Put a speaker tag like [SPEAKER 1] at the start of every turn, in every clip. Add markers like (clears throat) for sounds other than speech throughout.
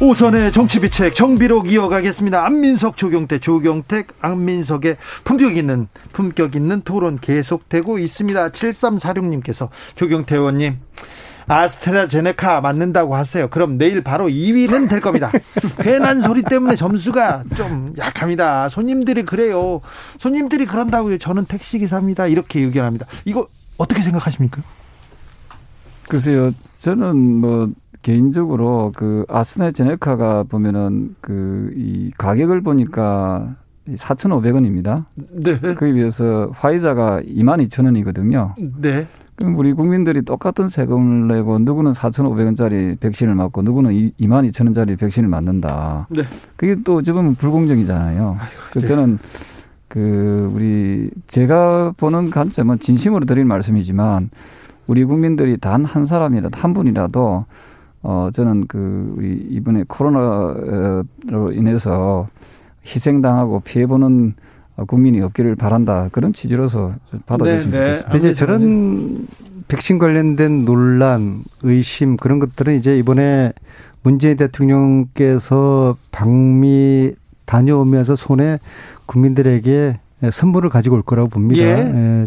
[SPEAKER 1] 오선의 정치비책 정비록 이어가겠습니다. 안민석 조경태 조경택 안민석의 품격 있는 품격 있는 토론 계속되고 있습니다. 7346님께서 조경태 의원님 아스트라제네카 맞는다고 하세요. 그럼 내일 바로 2위는 될 겁니다. (laughs) 괜한 소리 때문에 점수가 좀 약합니다. 손님들이 그래요. 손님들이 그런다고요. 저는 택시기사입니다. 이렇게 의견합니다. 이거 어떻게 생각하십니까?
[SPEAKER 2] 글쎄요. 저는 뭐 개인적으로 그 아스트라제네카가 보면은 그 이 가격을 보니까 4,500원입니다. 네. 그에 비해서 화이자가 22,000원이거든요.
[SPEAKER 1] 네.
[SPEAKER 2] 그럼 우리 국민들이 똑같은 세금을 내고 누구는 4,500원짜리 백신을 맞고 누구는 22,000원짜리 백신을 맞는다. 네. 그게 또 어찌 보면 불공정이잖아요. 아이고, 그 네. 저는 그 우리 제가 보는 관점은 진심으로 드리는 말씀이지만 우리 국민들이 단 한 사람이라도 한 분이라도 어 저는 그 우리 이번에 코로나로 인해서 희생당하고 피해 보는 국민이 없기를 바란다 그런 취지로서 받아주시면 네, 네. 좋겠습니다.
[SPEAKER 3] 이제 저런 백신 관련된 논란, 의심 그런 것들은 이제 이번에 문재인 대통령께서 방미 다녀오면서 손에 국민들에게 선물을 가지고 올 거라고 봅니다. 예.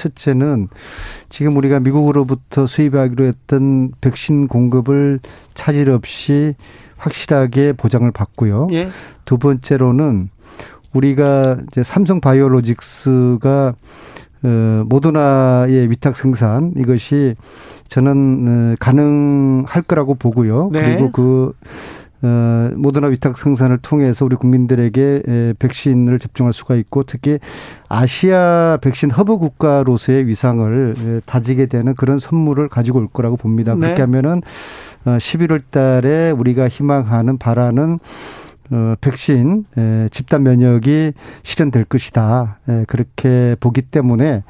[SPEAKER 3] 예. 첫째는 지금 우리가 미국으로부터 수입하기로 했던 백신 공급을 차질 없이 확실하게 보장을 받고요. 예. 두 번째로는 우리가 이제 삼성 바이오로직스가 어, 모더나의 위탁 생산 이것이 저는 어, 가능할 거라고 보고요. 네. 그리고 그 어, 모더나 위탁 생산을 통해서 우리 국민들에게 에, 백신을 접종할 수가 있고 특히 아시아 백신 허브 국가로서의 위상을 에, 다지게 되는 그런 선물을 가지고 올 거라고 봅니다. 네. 그렇게 하면은 어, 11월 달에 우리가 희망하는 바라는 어, 백신 에, 집단 면역이 실현될 것이다. 에, 그렇게 보기 때문에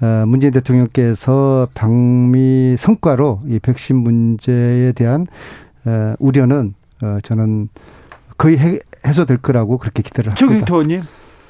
[SPEAKER 3] 어, 문재인 대통령께서 방미 성과로 이 백신 문제에 대한 어, 우려는 어, 저는 거의 해, 해소될 거라고 그렇게 기대를 합니다.
[SPEAKER 1] 조경토님.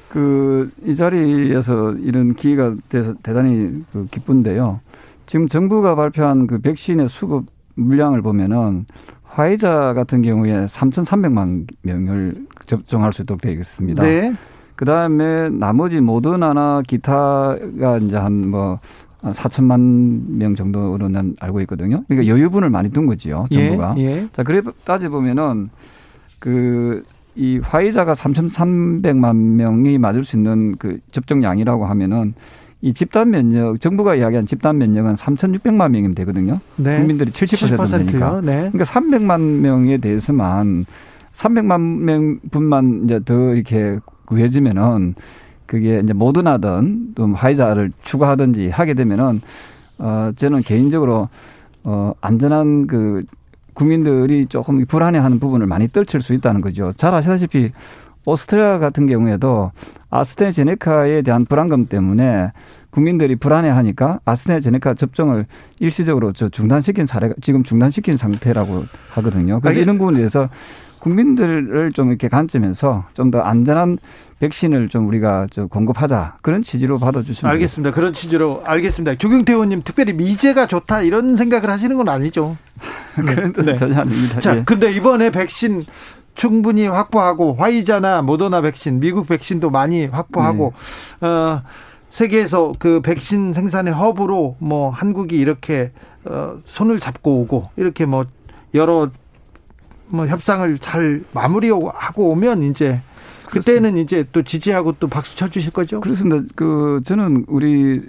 [SPEAKER 2] 그 이 자리에서 이런 기회가 돼서 대단히 그 기쁜데요. 지금 정부가 발표한 그 백신의 수급 물량을 보면은 화이자 같은 경우에 3,300만 명을 접종할 수 있도록 되어 있습니다. 네. 그 다음에 나머지 모더나나 기타가 이제 한 뭐 4천만 명 정도로는 알고 있거든요. 그러니까 여유분을 많이 둔 거지요, 예, 정부가. 예, 예. 자, 그래 따져 보면은 그 이 화이자가 3,300만 명이 맞을 수 있는 그 접종량이라고 하면은 이 집단 면역 정부가 이야기한 집단 면역은 3,600만 명이면 되거든요. 네. 국민들이 70%니까. 네. 그러니까 300만 명에 대해서만 300만 명 분만 이제 더 이렇게 구해지면은 그게 이제 모더나든 또 화이자를 추가하든지 하게 되면은 어 저는 개인적으로 어 안전한 그 국민들이 조금 불안해하는 부분을 많이 떨칠 수 있다는 거죠. 잘 아시다시피 오스트리아 같은 경우에도 아스트라제네카에 대한 불안감 때문에 국민들이 불안해하니까 아스트라제네카 접종을 일시적으로 저 중단시킨 사례가 지금 중단시킨 상태라고 하거든요. 그래서 이런 부분에 대해서 국민들을 좀 이렇게 관점에서 좀 더 안전한 백신을 좀 우리가 저 공급하자 그런 취지로 받아주시면
[SPEAKER 1] 알겠습니다. 그런 취지로 알겠습니다. 조경태 의원님 특별히 미제가 좋다 이런 생각을 하시는 건 아니죠? (laughs)
[SPEAKER 2] 그런 뜻은 네. 전혀 아닙니다.
[SPEAKER 1] 자, 예. 근데 이번에 백신 충분히 확보하고 화이자나 모더나 백신, 미국 백신도 많이 확보하고 네. 어 세계에서 그 백신 생산의 허브로 뭐 한국이 이렇게 어 손을 잡고 오고 이렇게 뭐 여러 뭐 협상을 잘 마무리하고 오면 이제 그때는 이제 또 지지하고 또 박수 쳐 주실 거죠?
[SPEAKER 2] 그렇습니다. 그 저는 우리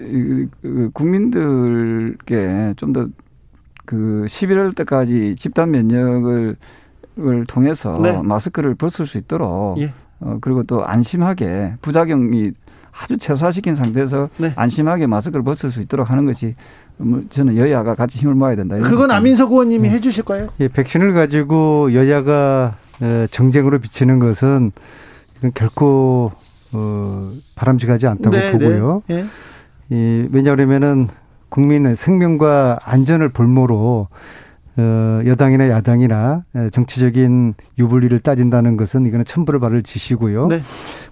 [SPEAKER 2] 그 국민들께 좀 더 그 11월 때까지 집단 면역을 을 통해서 네. 마스크를 벗을 수 있도록 예. 어, 그리고 또 안심하게 부작용이 아주 최소화시킨 상태에서 네. 안심하게 마스크를 벗을 수 있도록 하는 것이 뭐 저는 여야가 같이 힘을 모아야 된다.
[SPEAKER 1] 그건 안민석 의원님이 네. 해주실 거예요?
[SPEAKER 3] 예, 백신을 가지고 여야가 어, 정쟁으로 비치는 것은 결코 어, 바람직하지 않다고 네, 보고요. 네. 예. 이, 왜냐하면은 국민의 생명과 안전을 볼모로 어, 여당이나 야당이나 정치적인 유불리를 따진다는 것은 이거는 천불을 발을 지시고요. 네.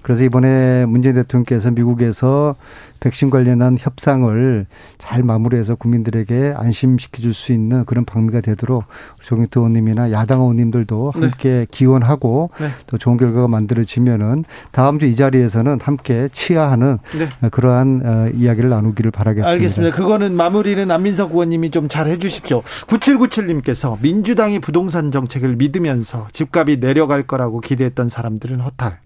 [SPEAKER 3] 그래서 이번에 문재인 대통령께서 미국에서 백신 관련한 협상을 잘 마무리해서 국민들에게 안심시켜 줄 수 있는 그런 방미가 되도록 조경태 의원님이나 야당 의원님들도 네. 함께 기원하고 네. 또 좋은 결과가 만들어지면은 다음 주 이 자리에서는 함께 치하하는 네. 그러한 어, 이야기를 나누기를 바라겠습니다.
[SPEAKER 1] 알겠습니다. 그거는 마무리는 안민석 의원님이 좀 잘 해주십시오. 9797님 께서 민주당이 부동산 정책을 믿으면서 집값이 내려갈 거라고 기대했던 사람들은 허탈.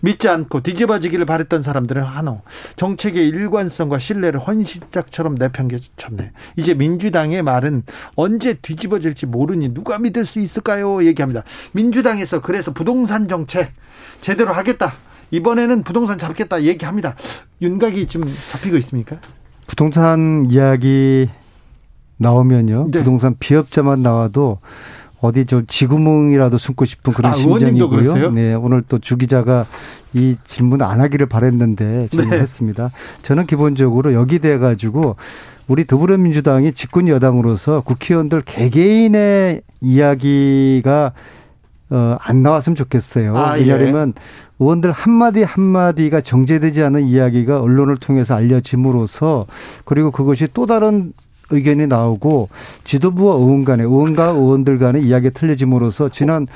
[SPEAKER 1] 믿지 않고 뒤집어지기를 바랬던 사람들은 한호. 정책의 일관성과 신뢰를 헌신짝처럼 내팽개쳤네. 이제 민주당의 말은 언제 뒤집어질지 모르니 누가 믿을 수 있을까요? 얘기합니다. 민주당에서 그래서 부동산 정책 제대로 하겠다. 이번에는 부동산 잡겠다 얘기합니다. 윤곽이 좀 잡히고 있습니까?
[SPEAKER 3] 부동산 이야기 나오면요. 네. 부동산 비업자만 나와도 어디 저 지구멍이라도 숨고 싶은 그런 아, 심정이고요. 네, 오늘 또 주 기자가 이 질문 안 하기를 바랬는데 질문했습니다. 네. 저는 기본적으로 여기 돼 가지고 우리 더불어민주당이 집권 여당으로서 국회의원들 개개인의 이야기가 어, 안 나왔으면 좋겠어요. 아, 예. 왜냐하면 예. 의원들 한마디 한마디가 정제되지 않은 이야기가 언론을 통해서 알려짐으로써 그리고 그것이 또 다른 의견이 나오고 지도부와 의원 간에 의원과 의원들 간의 이야기가 틀려짐으로써 지난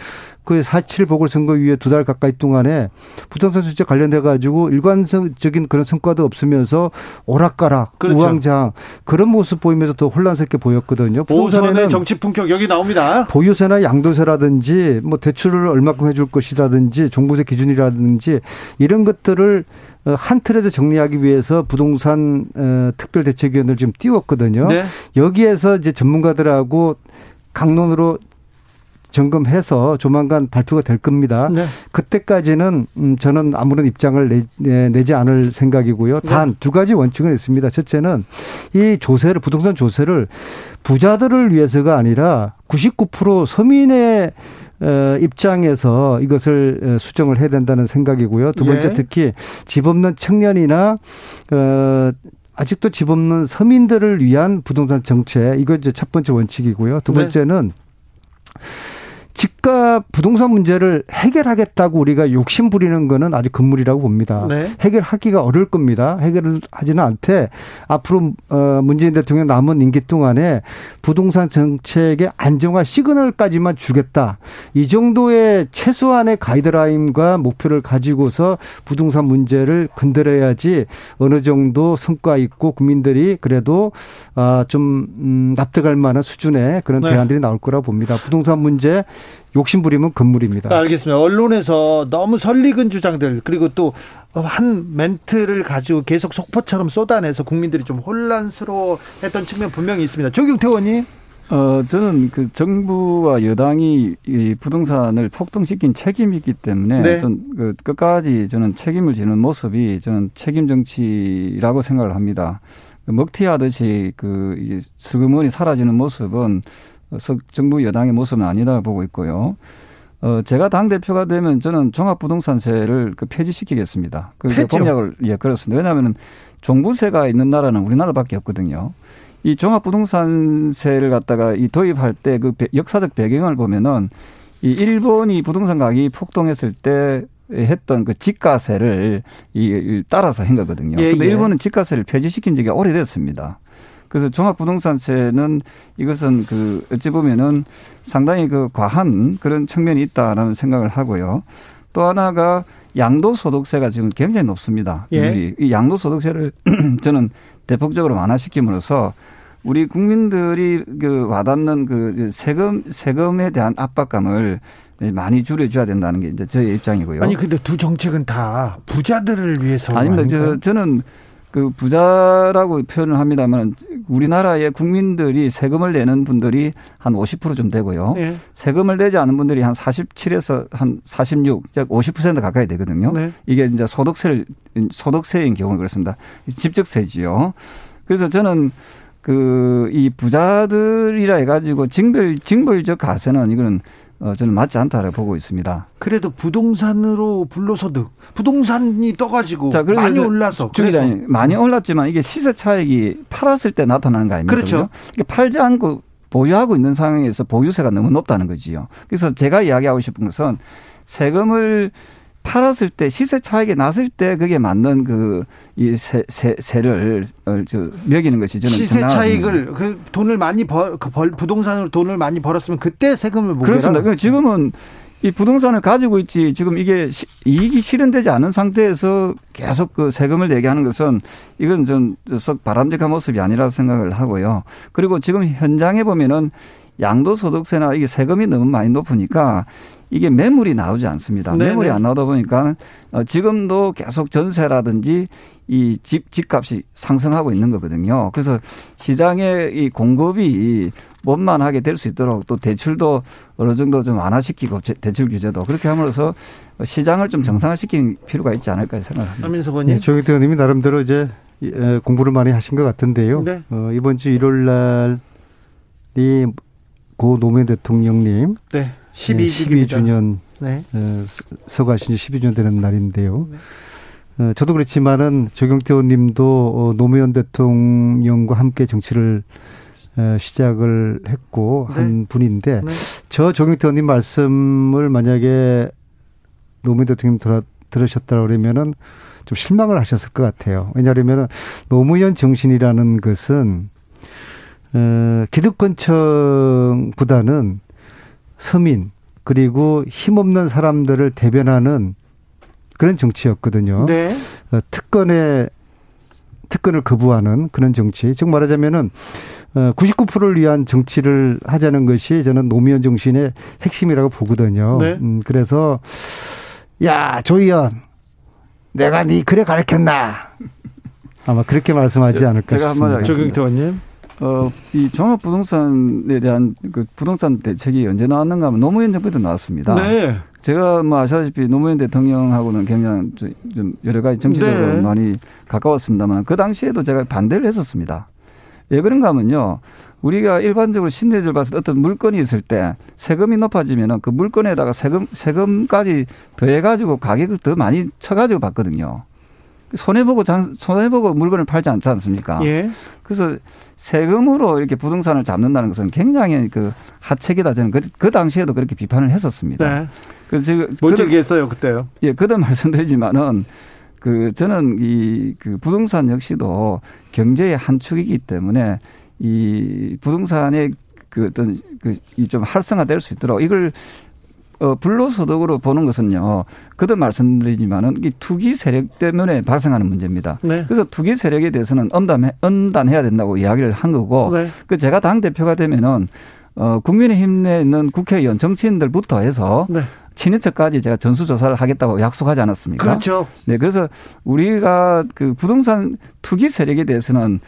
[SPEAKER 3] 그 4.7 보궐선거위에 두 달 가까이 동안에 부동산 정책 관련돼 가지고 일관적인 그런 성과도 없으면서 오락가락 그렇죠. 우왕좌 그런 모습 보이면서 더 혼란스럽게 보였거든요.
[SPEAKER 1] 보선의 정치 품격 여기 나옵니다.
[SPEAKER 3] 보유세나 양도세라든지 뭐 대출을 얼마큼 해줄 것이라든지 종부세 기준이라든지 이런 것들을 어, 한 틀에서 정리하기 위해서 부동산 어, 특별대책위원회를 지금 띄웠거든요. 네. 여기에서 이제 전문가들하고 강론으로 점검해서 조만간 발표가 될 겁니다. 네. 그때까지는 음 저는 아무런 입장을 내, 내지 않을 생각이고요. 네. 단두 가지 원칙은 있습니다. 첫째는 이 조세를 부동산 조세를 부자들을 위해서가 아니라 99% 서민의 어, 입장에서 이것을 어, 수정을 해야 된다는 생각이고요. 두 번째 예. 특히 집 없는 청년이나 어 아직도 집 없는 서민들을 위한 부동산 정책 이거 이제 첫 번째 원칙이고요. 두 네. 번째는 네. 집값 부동산 문제를 해결하겠다고 우리가 욕심 부리는 거는 아주 금물이라고 봅니다. 네. 해결하기가 어려울 겁니다. 해결을 하지는 않되 앞으로 어 문재인 대통령 남은 임기 동안에 부동산 정책의 안정화 시그널까지만 주겠다. 이 정도의 최소한의 가이드라인과 목표를 가지고서 부동산 문제를 건드려야지 어느 정도 성과 있고 국민들이 그래도 아좀 음 납득할 만한 수준의 그런 네. 대안들이 나올 거라고 봅니다. 부동산 문제 욕심 부리면 건물입니다.
[SPEAKER 1] 알겠습니다. 언론에서 너무 설리근 주장들 그리고 또 한 멘트를 가지고 계속 속보처럼 쏟아내서 국민들이 좀 혼란스러워했던 측면 분명히 있습니다. 조경태 의원님.
[SPEAKER 2] 어, 저는 그 정부와 여당이 이 부동산을 폭등시킨 책임이 있기 때문에 네. 전그 끝까지 저는 책임을 지는 모습이 저는 책임 정치라고 생각을 합니다. 그 먹튀하듯이 그 수금원이 사라지는 모습은 정부 여당의 모습은 아니다 보고 있고요. 어, 제가 당 대표가 되면 저는 종합부동산세를 그 폐지시키겠습니다. 그 공약을, 예, 그렇습니다. 왜냐하면 종부세가 있는 나라는 우리나라밖에 없거든요. 이 종합부동산세를 갖다가 이 도입할 때 그 역사적 배경을 보면은 이 일본이 부동산 가격이 폭등했을 때 했던 그 집가세를 이 따라서 한 거거든요. 예, 근데 예. 일본은 집가세를 폐지시킨 지가 오래됐습니다. 그래서 종합부동산세는 이것은 그 어찌 보면은 상당히 그 과한 그런 측면이 있다라는 생각을 하고요. 또 하나가 양도소득세가 지금 굉장히 높습니다. 예. 이 양도소득세를 (clears throat) 저는 대폭적으로 완화시킴으로써 우리 국민들이 그 와닿는 그 세금 세금에 대한 압박감을 많이 줄여줘야 된다는 게 이제 저의 입장이고요.
[SPEAKER 1] 아니 근데 두 정책은 다 부자들을 위해서
[SPEAKER 2] 아닙니다. 저, 저는 그 부자라고 표현을 합니다만 우리나라의 국민들이 세금을 내는 분들이 한 50%좀 되고요. 네. 세금을 내지 않은 분들이 한 47에서 한 46, 약 50% 가까이 되거든요. 네. 이게 이제 소득세를 소득세인 경우 그렇습니다. 직접세지요. 그래서 저는 그 이 부자들이라 해가지고 징벌 징벌적 가세는 이거는 어, 저는 맞지 않다고 보고 있습니다.
[SPEAKER 1] 그래도 부동산으로 불로소득, 부동산이 떠가지고 자, 많이 올라서
[SPEAKER 2] 그래서 많이 올랐지만 이게 시세 차익이 팔았을 때 나타나는 거 아닙니까?
[SPEAKER 1] 그렇죠.
[SPEAKER 2] 이게 팔지 않고 보유하고 있는 상황에서 보유세가 너무 높다는 거지요. 그래서 제가 이야기하고 싶은 것은 세금을 팔았을 때 시세 차익이 났을 때 그게 맞는 그 이 세를 어, 저 매기는 것이 저는
[SPEAKER 1] 시세 차익을 그 돈을 많이 벌, 그벌 부동산으로 돈을 많이 벌었으면 그때 세금을
[SPEAKER 2] 못 그렇습니다. 그 지금은 이 부동산을 가지고 있지 지금 이게 이익이 실현되지 않은 상태에서 계속 그 세금을 내게 하는 것은 이건 좀 썩 바람직한 모습이 아니라고 생각을 하고요. 그리고 지금 현장에 보면은 양도소득세나 이게 세금이 너무 많이 높으니까 이게 매물이 나오지 않습니다. 네네. 매물이 안 나오다 보니까 어, 지금도 계속 전세라든지 이 집, 집값이 상승하고 있는 거거든요. 그래서 시장의 이 공급이 원만하게 될 수 있도록 또 대출도 어느 정도 좀 완화시키고 대출 규제도 그렇게 함으로써 시장을 좀 정상화시킬 필요가 있지 않을까 생각합니다.
[SPEAKER 1] 한민석 의원님.
[SPEAKER 3] 네, 조경태 의원님이 나름대로 이제 공부를 많이 하신 것 같은데요. 네. 어, 이번 주 일요일 날이 고 노무현 대통령님
[SPEAKER 1] 네. 12주기입니다.
[SPEAKER 3] 12주년 네. 어, 서가신 지 12주년 되는 날인데요. 네. 어, 저도 그렇지만은 조경태 의원님도 어, 노무현 대통령과 함께 정치를 어, 시작을 했고 네. 한 분인데 네. 저 조경태 의원님 말씀을 만약에 노무현 대통령 들어, 들으셨다 그러면은 좀 실망을 하셨을 것 같아요. 왜냐하면 노무현 정신이라는 것은 어, 기득권층보다는 서민 그리고 힘없는 사람들을 대변하는 그런 정치였거든요. 네. 어, 특권에 특권을 거부하는 그런 정치. 즉 말하자면은 어 99%를 위한 정치를 하자는 것이 저는 노무현 정신의 핵심이라고 보거든요. 네. 음 그래서 야, 조 의원 내가 네 그래 가르쳤나? 아마 그렇게 말씀하지 않을까 제가 싶습니다.
[SPEAKER 1] 조경태 의원님.
[SPEAKER 2] 어, 이 종합부동산에 대한 그 부동산 대책이 언제 나왔는가 하면 노무현 정부 때 나왔습니다. 네. 제가 뭐 아시다시피 노무현 대통령하고는 굉장히 좀 여러 가지 정치적으로 네. 많이 가까웠습니다만 그 당시에도 제가 반대를 했었습니다. 왜 그런가 하면요. 우리가 일반적으로 심리적으로 봤을 때 어떤 물건이 있을 때 세금이 높아지면은 그 물건에다가 세금, 세금까지 더해가지고 가격을 더 많이 쳐가지고 받거든요. 손해보고 장, 손해보고 물건을 팔지 않지 않습니까? 예. 그래서 세금으로 이렇게 부동산을 잡는다는 것은 굉장히 그 하책이다 저는 그, 그 당시에도 그렇게 비판을 했었습니다. 네.
[SPEAKER 1] 그래서 지금 뭘 얘기했어요 그때요?
[SPEAKER 2] 예, 그도 (laughs) 말씀드리지만은 그 저는 이 그 부동산 역시도 경제의 한 축이기 때문에 이 부동산의 그 어떤 그 이 좀 활성화될 수 있도록 이걸 어, 불로소득으로 보는 것은요, 그도 말씀드리지만은 이 투기 세력 때문에 발생하는 문제입니다. 네. 그래서 투기 세력에 대해서는 엄단해, 엄단해야 된다고 이야기를 한 거고, 네. 그 제가 당 대표가 되면은 어, 국민의힘에 있는 국회의원 정치인들부터 해서 네. 친인척까지 제가 전수조사를 하겠다고 약속하지 않았습니까?
[SPEAKER 1] 그렇죠.
[SPEAKER 2] 네, 그래서 우리가 그 부동산 투기 세력에 대해서는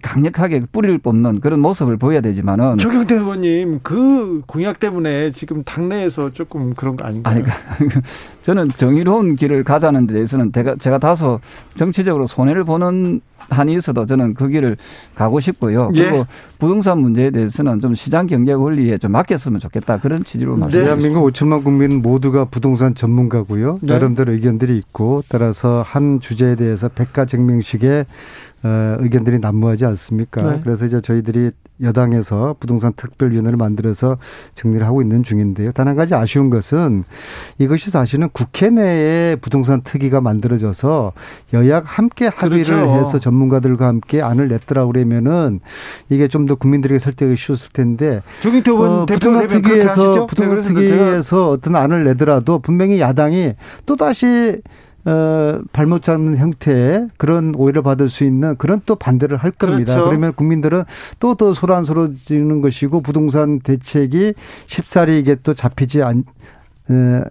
[SPEAKER 2] 강력하게 뿌리를 뽑는 그런 모습을 보여야 되지만은
[SPEAKER 1] 조경태 의원님 그 공약 때문에 지금 당내에서 조금 그런 거 아닌가요? 아니, 그러니까 (laughs)
[SPEAKER 2] 저는 정의로운 길을 가자는 데 대해서는 제가 제가 다소 정치적으로 손해를 보는 한이 있어도 저는 그 길을 가고 싶고요. 예. 그리고 예. 부동산 문제에 대해서는 좀 시장 경제 원리에 좀 맡겼으면 좋겠다 그런 취지로 네. 말씀드립니다.
[SPEAKER 3] 대한민국 5천만 국민 모 두가 부동산 전문가고요. 네. 나름대로 의견들이 있고 따라서 한 주제에 대해서 백가쟁명식의 어, 의견들이 난무하지 않습니까? 네. 그래서 이제 저희들이 여당에서 부동산 특별위원회를 만들어서 정리를 하고 있는 중인데요. 단 한 가지 아쉬운 것은 이것이 사실은 국회 내에 부동산 특위가 만들어져서 여야 함께 합의를 그렇죠. 해서 전문가들과 함께 안을 냈더라 그러면은 이게 좀 더 국민들에게 설득이 쉬웠을 텐데
[SPEAKER 1] 조경태 의원 어,
[SPEAKER 3] 부동산 특위에서 부동산 특위에서 어떤 안을 내더라도 분명히 야당이 또 다시 어, 발못 잡는 형태의 그런 오해를 받을 수 있는 그런 또 반대를 할 겁니다. 그렇죠. 그러면 국민들은 또 더 소란스러워지는 것이고 부동산 대책이 쉽사리 이게 또 잡히지 않, 에,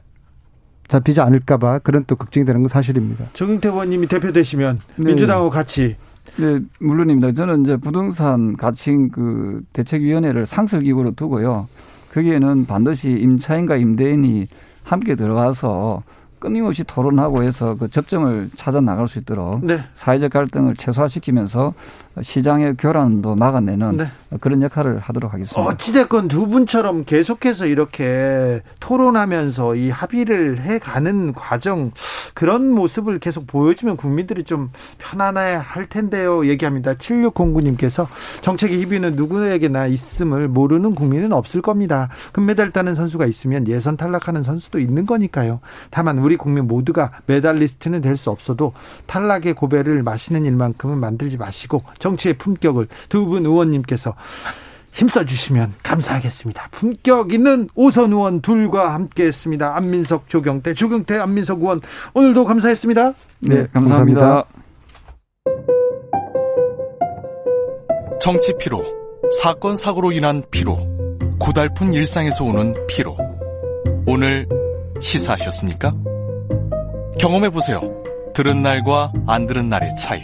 [SPEAKER 3] 잡히지 않을까봐 그런 또 걱정이 되는 건 사실입니다.
[SPEAKER 1] 정영태 의원님이 대표 되시면 네. 민주당하고 같이
[SPEAKER 2] 네, 물론입니다. 저는 이제 부동산 가칭 그 대책위원회를 상설기구로 두고요. 거기에는 반드시 임차인과 임대인이 함께 들어가서 끊임없이 토론하고 해서 그 접점을 찾아 나갈 수 있도록 네. 사회적 갈등을 최소화시키면서 시장의 교란도 막아내는 네. 그런 역할을 하도록 하겠습니다.
[SPEAKER 1] 어찌됐건 두 분처럼 계속해서 이렇게 토론하면서 이 합의를 해가는 과정 그런 모습을 계속 보여주면 국민들이 좀 편안해 할 텐데요. 얘기합니다. 7609님께서 정책의 희비는 누구에게나 있음을 모르는 국민은 없을 겁니다. 금메달 따는 선수가 있으면 예선 탈락하는 선수도 있는 거니까요. 다만 우리 국민 모두가 메달리스트는 될 수 없어도 탈락의 고배를 마시는 일만큼은 만들지 마시고 정치의 품격을 두 분 의원님께서 힘써 주시면 감사하겠습니다. 품격 있는 오선 의원 둘과 함께 했습니다. 안민석, 조경태, 조경태, 안민석 의원 오늘도 감사했습니다.
[SPEAKER 2] 네, 감사합니다. 감사합니다.
[SPEAKER 4] 정치 피로, 사건 사고로 인한 피로, 고달픈 일상에서 오는 피로. 오늘 시사하셨습니까? 경험해 보세요. 들은 날과 안 들은 날의 차이.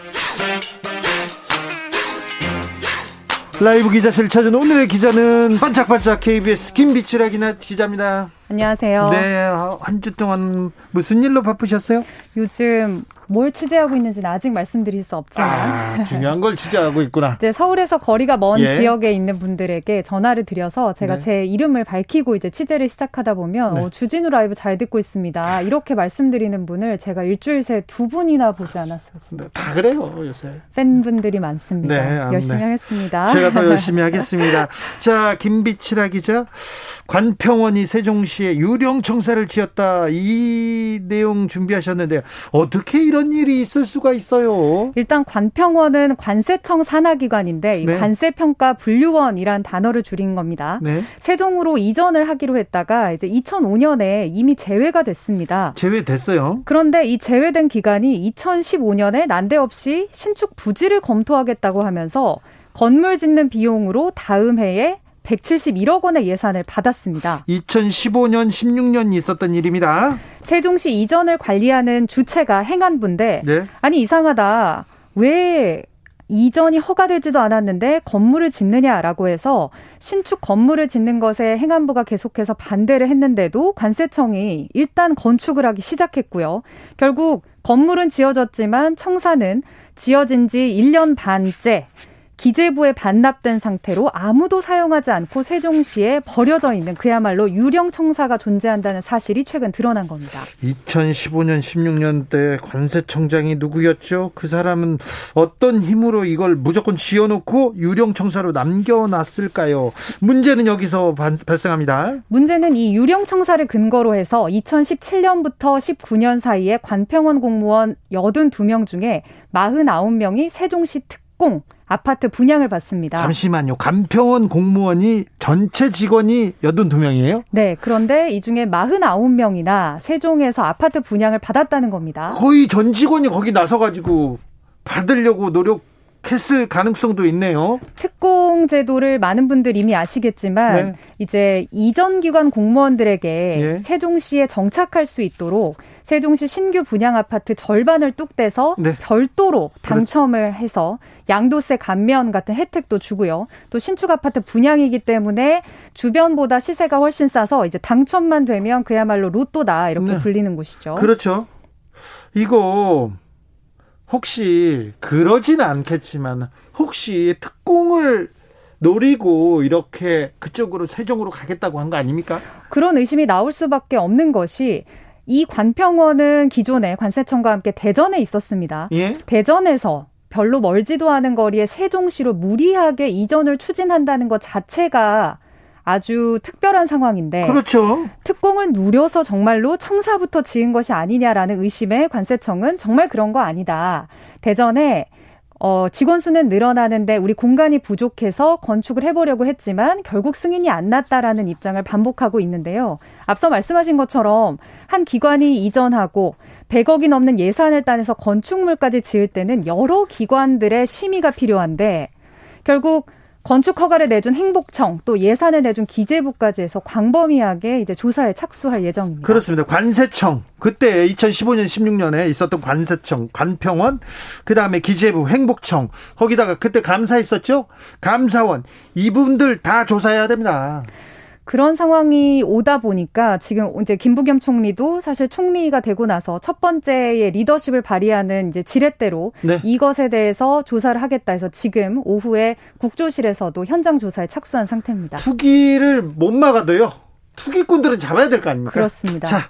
[SPEAKER 1] 라이브 기자실 찾은 오늘의 기자는 반짝반짝 KBS 김비치라 기자입니다.
[SPEAKER 5] 안녕하세요.
[SPEAKER 1] 네, 한 주 동안 무슨 일로 바쁘셨어요?
[SPEAKER 5] 요즘 뭘 취재하고 있는지는 아직 말씀드릴 수 없지만
[SPEAKER 1] 아, 중요한 걸 취재하고 있구나. (laughs)
[SPEAKER 5] 이제 서울에서 거리가 먼 예. 지역에 있는 분들에게 전화를 드려서 제가 네. 제 이름을 밝히고 이제 취재를 시작하다 보면 네. 어, 주진우 라이브 잘 듣고 있습니다. 이렇게 말씀드리는 분을 제가 일주일 새 두 분이나 보지 않았었습니다.
[SPEAKER 1] 네, 다 그래요 요새.
[SPEAKER 5] 팬분들이 많습니다. 네, 아, 열심히 네. 하겠습니다.
[SPEAKER 1] 제가 더 열심히 하겠습니다. (laughs) 자 김비치라 기자, 관평원이 세종시에 유령 청사를 지었다 이 내용 준비하셨는데 어떻게 이런 일이 있을 수가 있어요.
[SPEAKER 5] 일단 관평원은 관세청 산하기관인데 네. 관세평가 분류원이란 단어를 줄인 겁니다. 네. 세종으로 이전을 하기로 했다가 이제 2005년에 이미 제외가 됐습니다.
[SPEAKER 1] 제외됐어요.
[SPEAKER 5] 그런데 이 제외된 기간이 2015년에 난데없이 신축 부지를 검토하겠다고 하면서 건물 짓는 비용으로 다음 해에 171억 원의 예산을 받았습니다.
[SPEAKER 1] 2015년, 16년 있었던 일입니다.
[SPEAKER 5] 세종시 이전을 관리하는 주체가 행안부인데 네. 아니 이상하다. 왜 이전이 허가되지도 않았는데 건물을 짓느냐라고 해서 신축 건물을 짓는 것에 행안부가 계속해서 반대를 했는데도 관세청이 일단 건축을 하기 시작했고요. 결국 건물은 지어졌지만 청사는 지어진 지 1년 반째 기재부에 반납된 상태로 아무도 사용하지 않고 세종시에 버려져 있는 그야말로 유령 청사가 존재한다는 사실이 최근 드러난 겁니다.
[SPEAKER 1] 2015년 16년 때 관세청장이 누구였죠? 그 사람은 어떤 힘으로 이걸 무조건 지어놓고 유령 청사로 남겨놨을까요? 문제는 여기서 발생합니다.
[SPEAKER 5] 문제는 이 유령 청사를 근거로 해서 2017년부터 19년 사이에 관평원 공무원 82명 중에 49명이 세종시 특공 아파트 분양을 받습니다.
[SPEAKER 1] 잠시만요. 간평원 공무원이 전체 직원이 82명이에요?
[SPEAKER 5] 네. 그런데 이 중에 49명이나 세종에서 아파트 분양을 받았다는 겁니다.
[SPEAKER 1] 거의 전 직원이 거기 나서가지고 받으려고 노력 했을 가능성도 있네요.
[SPEAKER 5] 특공 제도를 많은 분들 이미 아시겠지만 네. 이제 이전 기관 공무원들에게 예. 세종시에 정착할 수 있도록 세종시 신규 분양 아파트 절반을 뚝 떼서 네. 별도로 그렇죠. 당첨을 그렇죠. 해서 양도세 감면 같은 혜택도 주고요. 또 신축 아파트 분양이기 때문에 주변보다 시세가 훨씬 싸서 이제 당첨만 되면 그야말로 로또다 이렇게 네. 불리는 곳이죠.
[SPEAKER 1] 그렇죠. 이거 혹시 그러지는 않겠지만 혹시 특공을 노리고 이렇게 그쪽으로 세종으로 가겠다고 한 거 아닙니까?
[SPEAKER 5] 그런 의심이 나올 수밖에 없는 것이 이 관평원은 기존에 관세청과 함께 대전에 있었습니다. 예? 대전에서 별로 멀지도 않은 거리에 세종시로 무리하게 이전을 추진한다는 것 자체가 아주 특별한 상황인데
[SPEAKER 1] 그렇죠.
[SPEAKER 5] 특공을 누려서 정말로 청사부터 지은 것이 아니냐라는 의심에 관세청은 정말 그런 거 아니다. 대전에 어, 직원 수는 늘어나는데 우리 공간이 부족해서 건축을 해보려고 했지만 결국 승인이 안 났다라는 입장을 반복하고 있는데요. 앞서 말씀하신 것처럼 한 기관이 이전하고 100억이 넘는 예산을 따내서 건축물까지 지을 때는 여러 기관들의 심의가 필요한데 결국 건축 허가를 내준 행복청 또 예산을 내준 기재부까지 해서 광범위하게 이제 조사에 착수할 예정입니다.
[SPEAKER 1] 그렇습니다. 관세청 그때 2015년 16년에 있었던 관세청 관평원 그다음에 기재부 행복청 거기다가 그때 감사 있었죠? 감사원 이분들 다 조사해야 됩니다.
[SPEAKER 5] 그런 상황이 오다 보니까 지금 이제 김부겸 총리도 사실 총리가 되고 나서 첫 번째의 리더십을 발휘하는 이제 지렛대로 네. 이것에 대해서 조사를 하겠다 해서 지금 오후에 국조실에서도 현장 조사에 착수한 상태입니다.
[SPEAKER 1] 투기를 못 막아도요. 투기꾼들은 잡아야 될 거 아닙니까?
[SPEAKER 5] 그렇습니다.
[SPEAKER 1] 자,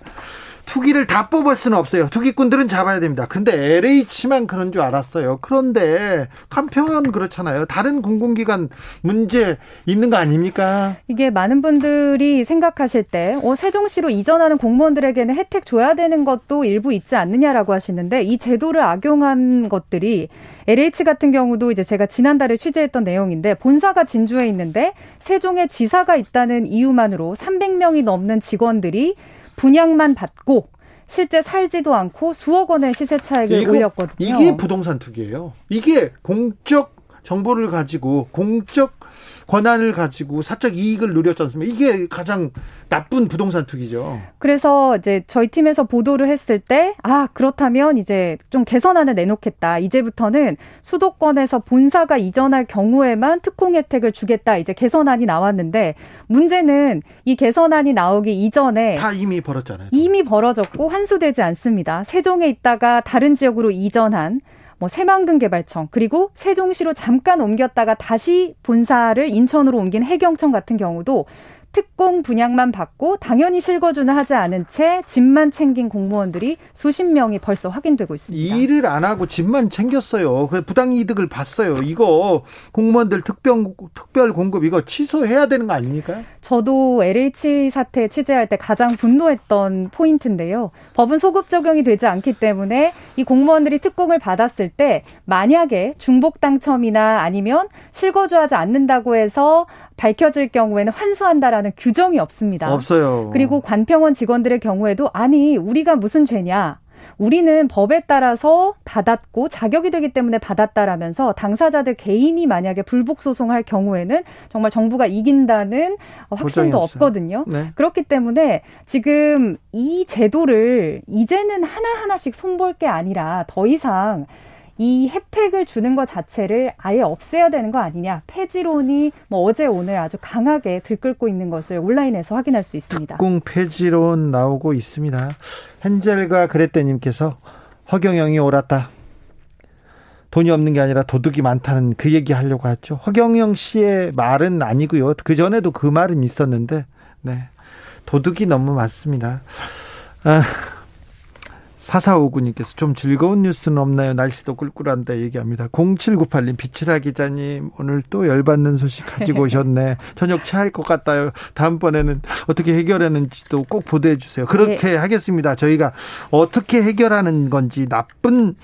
[SPEAKER 1] 투기를 다 뽑을 수는 없어요. 투기꾼들은 잡아야 됩니다. 근데 LH만 그런 줄 알았어요. 그런데 간평은 그렇잖아요. 다른 공공기관 문제 있는 거 아닙니까?
[SPEAKER 5] 이게 많은 분들이 생각하실 때 어, 세종시로 이전하는 공무원들에게는 혜택 줘야 되는 것도 일부 있지 않느냐라고 하시는데 이 제도를 악용한 것들이 LH 같은 경우도 이제 제가 지난달에 취재했던 내용인데 본사가 진주에 있는데 세종에 지사가 있다는 이유만으로 300명이 넘는 직원들이 분양만 받고 실제 살지도 않고 수억 원의 시세 차익을 이거, 올렸거든요.
[SPEAKER 1] 이게 부동산 투기예요. 이게 공적 정보를 가지고 공적 권한을 가지고 사적 이익을 누렸지 않습니까? 이게 가장 나쁜 부동산 투기죠.
[SPEAKER 5] 그래서 이제 저희 팀에서 보도를 했을 때, 아, 그렇다면 이제 좀 개선안을 내놓겠다. 이제부터는 수도권에서 본사가 이전할 경우에만 특공 혜택을 주겠다. 이제 개선안이 나왔는데, 문제는 이 개선안이 나오기 이전에.
[SPEAKER 1] 다 이미 벌었잖아요.
[SPEAKER 5] 이미 벌어졌고 환수되지 않습니다. 세종에 있다가 다른 지역으로 이전한 뭐 새만금 개발청 그리고 세종시로 잠깐 옮겼다가 다시 본사를 인천으로 옮긴 해경청 같은 경우도 특공 분양만 받고 당연히 실거주는 하지 않은 채 집만 챙긴 공무원들이 수십 명이 벌써 확인되고 있습니다.
[SPEAKER 1] 일을 안 하고 집만 챙겼어요. 그 부당 이득을 봤어요. 이거 공무원들 특별 특별 공급 이거 취소해야 되는 거 아닙니까?
[SPEAKER 5] 저도 LH 사태 취재할 때 가장 분노했던 포인트인데요. 법은 소급 적용이 되지 않기 때문에 이 공무원들이 특공을 받았을 때 만약에 중복 당첨이나 아니면 실거주하지 않는다고 해서 밝혀질 경우에는 환수한다라는 규정이 없습니다.
[SPEAKER 1] 없어요.
[SPEAKER 5] 그리고 관평원 직원들의 경우에도 아니 우리가 무슨 죄냐 우리는 법에 따라서 받았고 자격이 되기 때문에 받았다라면서 당사자들 개인이 만약에 불복 소송할 경우에는 정말 정부가 이긴다는 확신도 없거든요. 네. 그렇기 때문에 지금 이 제도를 이제는 하나하나씩 손볼 게 아니라 더 이상 이 혜택을 주는 것 자체를 아예 없애야 되는 거 아니냐. 폐지론이 뭐 어제 오늘 아주 강하게 들끓고 있는 것을 온라인에서 확인할 수 있습니다.
[SPEAKER 1] 특공 폐지론 나오고 있습니다. 헨젤과 그레떼님께서 허경영이 옳았다. 돈이 없는 게 아니라 도둑이 많다는 그 얘기 하려고 했죠. 허경영 씨의 말은 아니고요. 그 전에도 그 말은 있었는데, 네. 도둑이 너무 많습니다. 아. 4459님께서 좀 즐거운 뉴스는 없나요? 날씨도 꿀꿀한데 얘기합니다. 0798님, 비치라 기자님, 오늘 또 열받는 소식 가지고 오셨네. (laughs) 저녁 체할 것 같아요. 다음번에는 어떻게 해결하는지도 꼭 보도해 주세요. 그렇게 네. 하겠습니다. 저희가 어떻게 해결하는 건지, 나쁜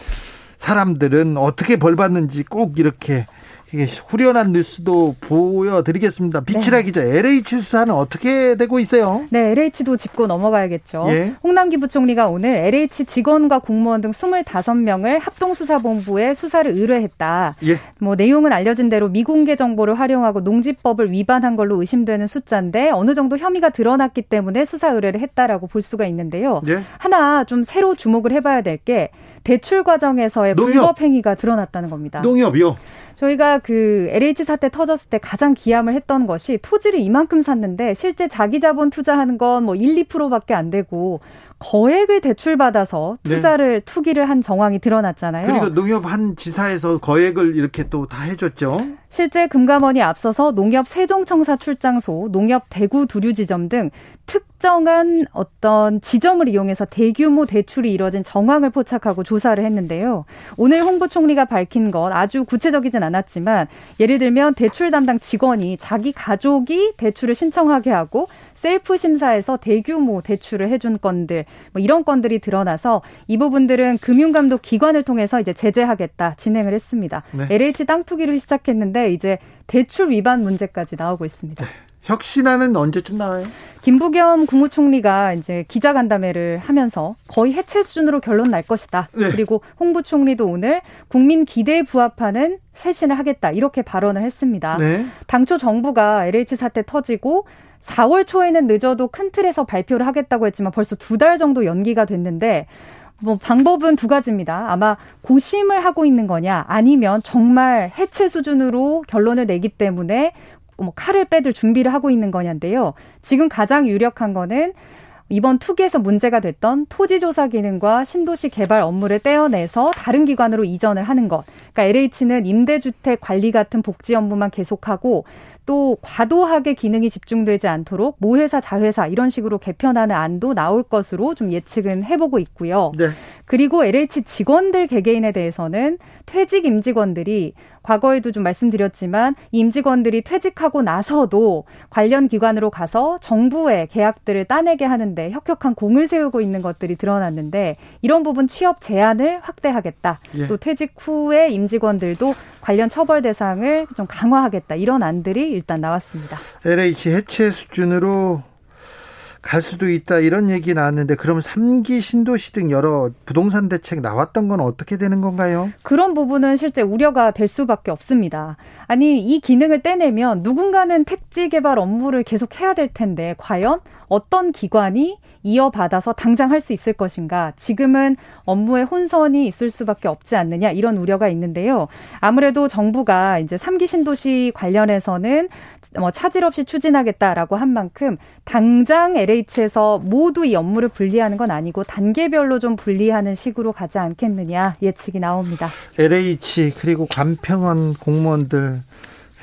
[SPEAKER 1] 사람들은 어떻게 벌 받는지 꼭 이렇게 이게 후련한 뉴스도 보여드리겠습니다. 비치라 네. 기자, LH 수사는 어떻게 되고 있어요?
[SPEAKER 5] 네, LH도 짚고 넘어가야겠죠. 예. 홍남기 부총리가 오늘 LH 직원과 공무원 등 25명을 합동수사본부에 수사를 의뢰했다. 예. 뭐 내용은 알려진 대로 미공개 정보를 활용하고 농지법을 위반한 걸로 의심되는 숫자인데 어느 정도 혐의가 드러났기 때문에 수사 의뢰를 했다라고 볼 수가 있는데요. 예. 하나 좀 새로 주목을 해봐야 될 게 대출 과정에서의 농협. 불법 행위가 드러났다는 겁니다.
[SPEAKER 1] 농협이요?
[SPEAKER 5] 저희가 그 LH 사태 터졌을 때 가장 기함을 했던 것이 토지를 이만큼 샀는데 실제 자기 자본 투자하는 건 뭐 1, 2%밖에 안 되고 거액을 대출받아서 네. 투자를 네. 투기를 한 정황이 드러났잖아요.
[SPEAKER 1] 그리고 농협 한 지사에서 거액을 이렇게 또 다 해줬죠.
[SPEAKER 5] 실제 금감원이 앞서서 농협 세종청사 출장소, 농협 대구 두류지점 등 특정한 어떤 지점을 이용해서 대규모 대출이 이뤄진 정황을 포착하고 조사를 했는데요. 오늘 홍부 총리가 밝힌 것 아주 구체적이진 않았지만 예를 들면 대출 담당 직원이 자기 가족이 대출을 신청하게 하고 셀프 심사에서 대규모 대출을 해준 건들 뭐 이런 건들이 드러나서 이 부분들은 금융감독 기관을 통해서 이제 제재하겠다 진행을 했습니다. 네. LH 땅 투기로 시작했는데 이제 대출 위반 문제까지 나오고 있습니다. 네.
[SPEAKER 1] 혁신안은 언제쯤 나와요?
[SPEAKER 5] 김부겸 국무총리가 이제 기자간담회를 하면서 거의 해체 수준으로 결론 날 것이다. 네. 그리고 홍 부총리도 오늘 국민 기대에 부합하는 쇄신을 하겠다. 이렇게 발언을 했습니다. 네. 당초 정부가 LH 사태 터지고 4월 초에는 늦어도 큰 틀에서 발표를 하겠다고 했지만 벌써 두 달 정도 연기가 됐는데 뭐 방법은 두 가지입니다. 아마 고심을 하고 있는 거냐 아니면 정말 해체 수준으로 결론을 내기 때문에 뭐 칼을 빼들 준비를 하고 있는 거냐인데요. 지금 가장 유력한 거는 이번 투기에서 문제가 됐던 토지조사 기능과 신도시 개발 업무를 떼어내서 다른 기관으로 이전을 하는 것. 그러니까 LH는 임대주택 관리 같은 복지 업무만 계속하고 또 과도하게 기능이 집중되지 않도록 모회사 자회사 이런 식으로 개편하는 안도 나올 것으로 좀 예측은 해보고 있고요. 네. 그리고 LH 직원들 개개인에 대해서는 퇴직 임직원들이 과거에도 좀 말씀드렸지만 임직원들이 퇴직하고 나서도 관련 기관으로 가서 정부의 계약들을 따내게 하는데 혁혁한 공을 세우고 있는 것들이 드러났는데 이런 부분 취업 제한을 확대하겠다. 예. 또 퇴직 후에 임직원들도 관련 처벌 대상을 좀 강화하겠다. 이런 안들이 일단 나왔습니다.
[SPEAKER 1] LH 해체 수준으로 갈 수도 있다 이런 얘기 나왔는데 그럼 3기 신도시 등 여러 부동산 대책 나왔던 건 어떻게 되는 건가요?
[SPEAKER 5] 그런 부분은 실제 우려가 될 수밖에 없습니다. 아니 이 기능을 떼내면 누군가는 택지 개발 업무를 계속 해야 될 텐데 과연 어떤 기관이 이어받아서 당장 할 수 있을 것인가. 지금은 업무에 혼선이 있을 수밖에 없지 않느냐 이런 우려가 있는데요. 아무래도 정부가 이제 3기 신도시 관련해서는 뭐 차질 없이 추진하겠다라고 한 만큼 당장 LH에서 모두 이 업무를 분리하는 건 아니고 단계별로 좀 분리하는 식으로 가지 않겠느냐 예측이 나옵니다.
[SPEAKER 1] LH 그리고 관평원 공무원들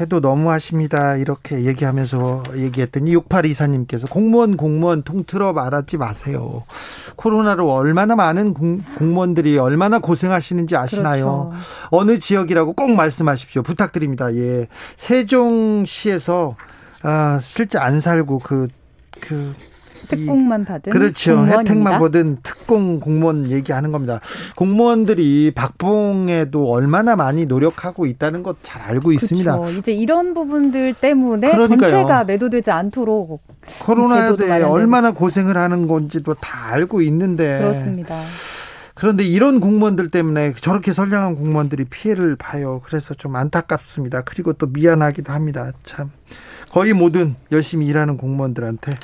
[SPEAKER 1] 해도 너무하십니다. 이렇게 얘기하면서 얘기했더니 6824님께서 공무원 공무원 통틀어 말하지 마세요. 코로나로 얼마나 많은 공, 무원들이 얼마나 고생하시는지 아시나요? 그렇죠. 어느 지역이라고 꼭 말씀하십시오. 부탁드립니다. 예. 세종시에서 아, 실제 안 살고 그, 그,
[SPEAKER 5] 특공만 받은
[SPEAKER 1] 그렇죠 공무원입니다. 혜택만 받은 특공 공무원 얘기하는 겁니다. 공무원들이 박봉에도 얼마나 많이 노력하고 있다는 것 잘 알고. 있습니다.
[SPEAKER 5] 이제 이런 부분들 때문에 그러니까요. 전체가 매도되지 않도록
[SPEAKER 1] 코로나에 얼마나 고생을 하는 건지도 다 알고 있는데
[SPEAKER 5] 그렇습니다.
[SPEAKER 1] 그런데 이런 공무원들 때문에 저렇게 선량한 공무원들이 피해를 봐요. 그래서 좀 안타깝습니다. 그리고 또 미안하기도 합니다. 참. 거의 모든 열심히 일하는 공무원들한테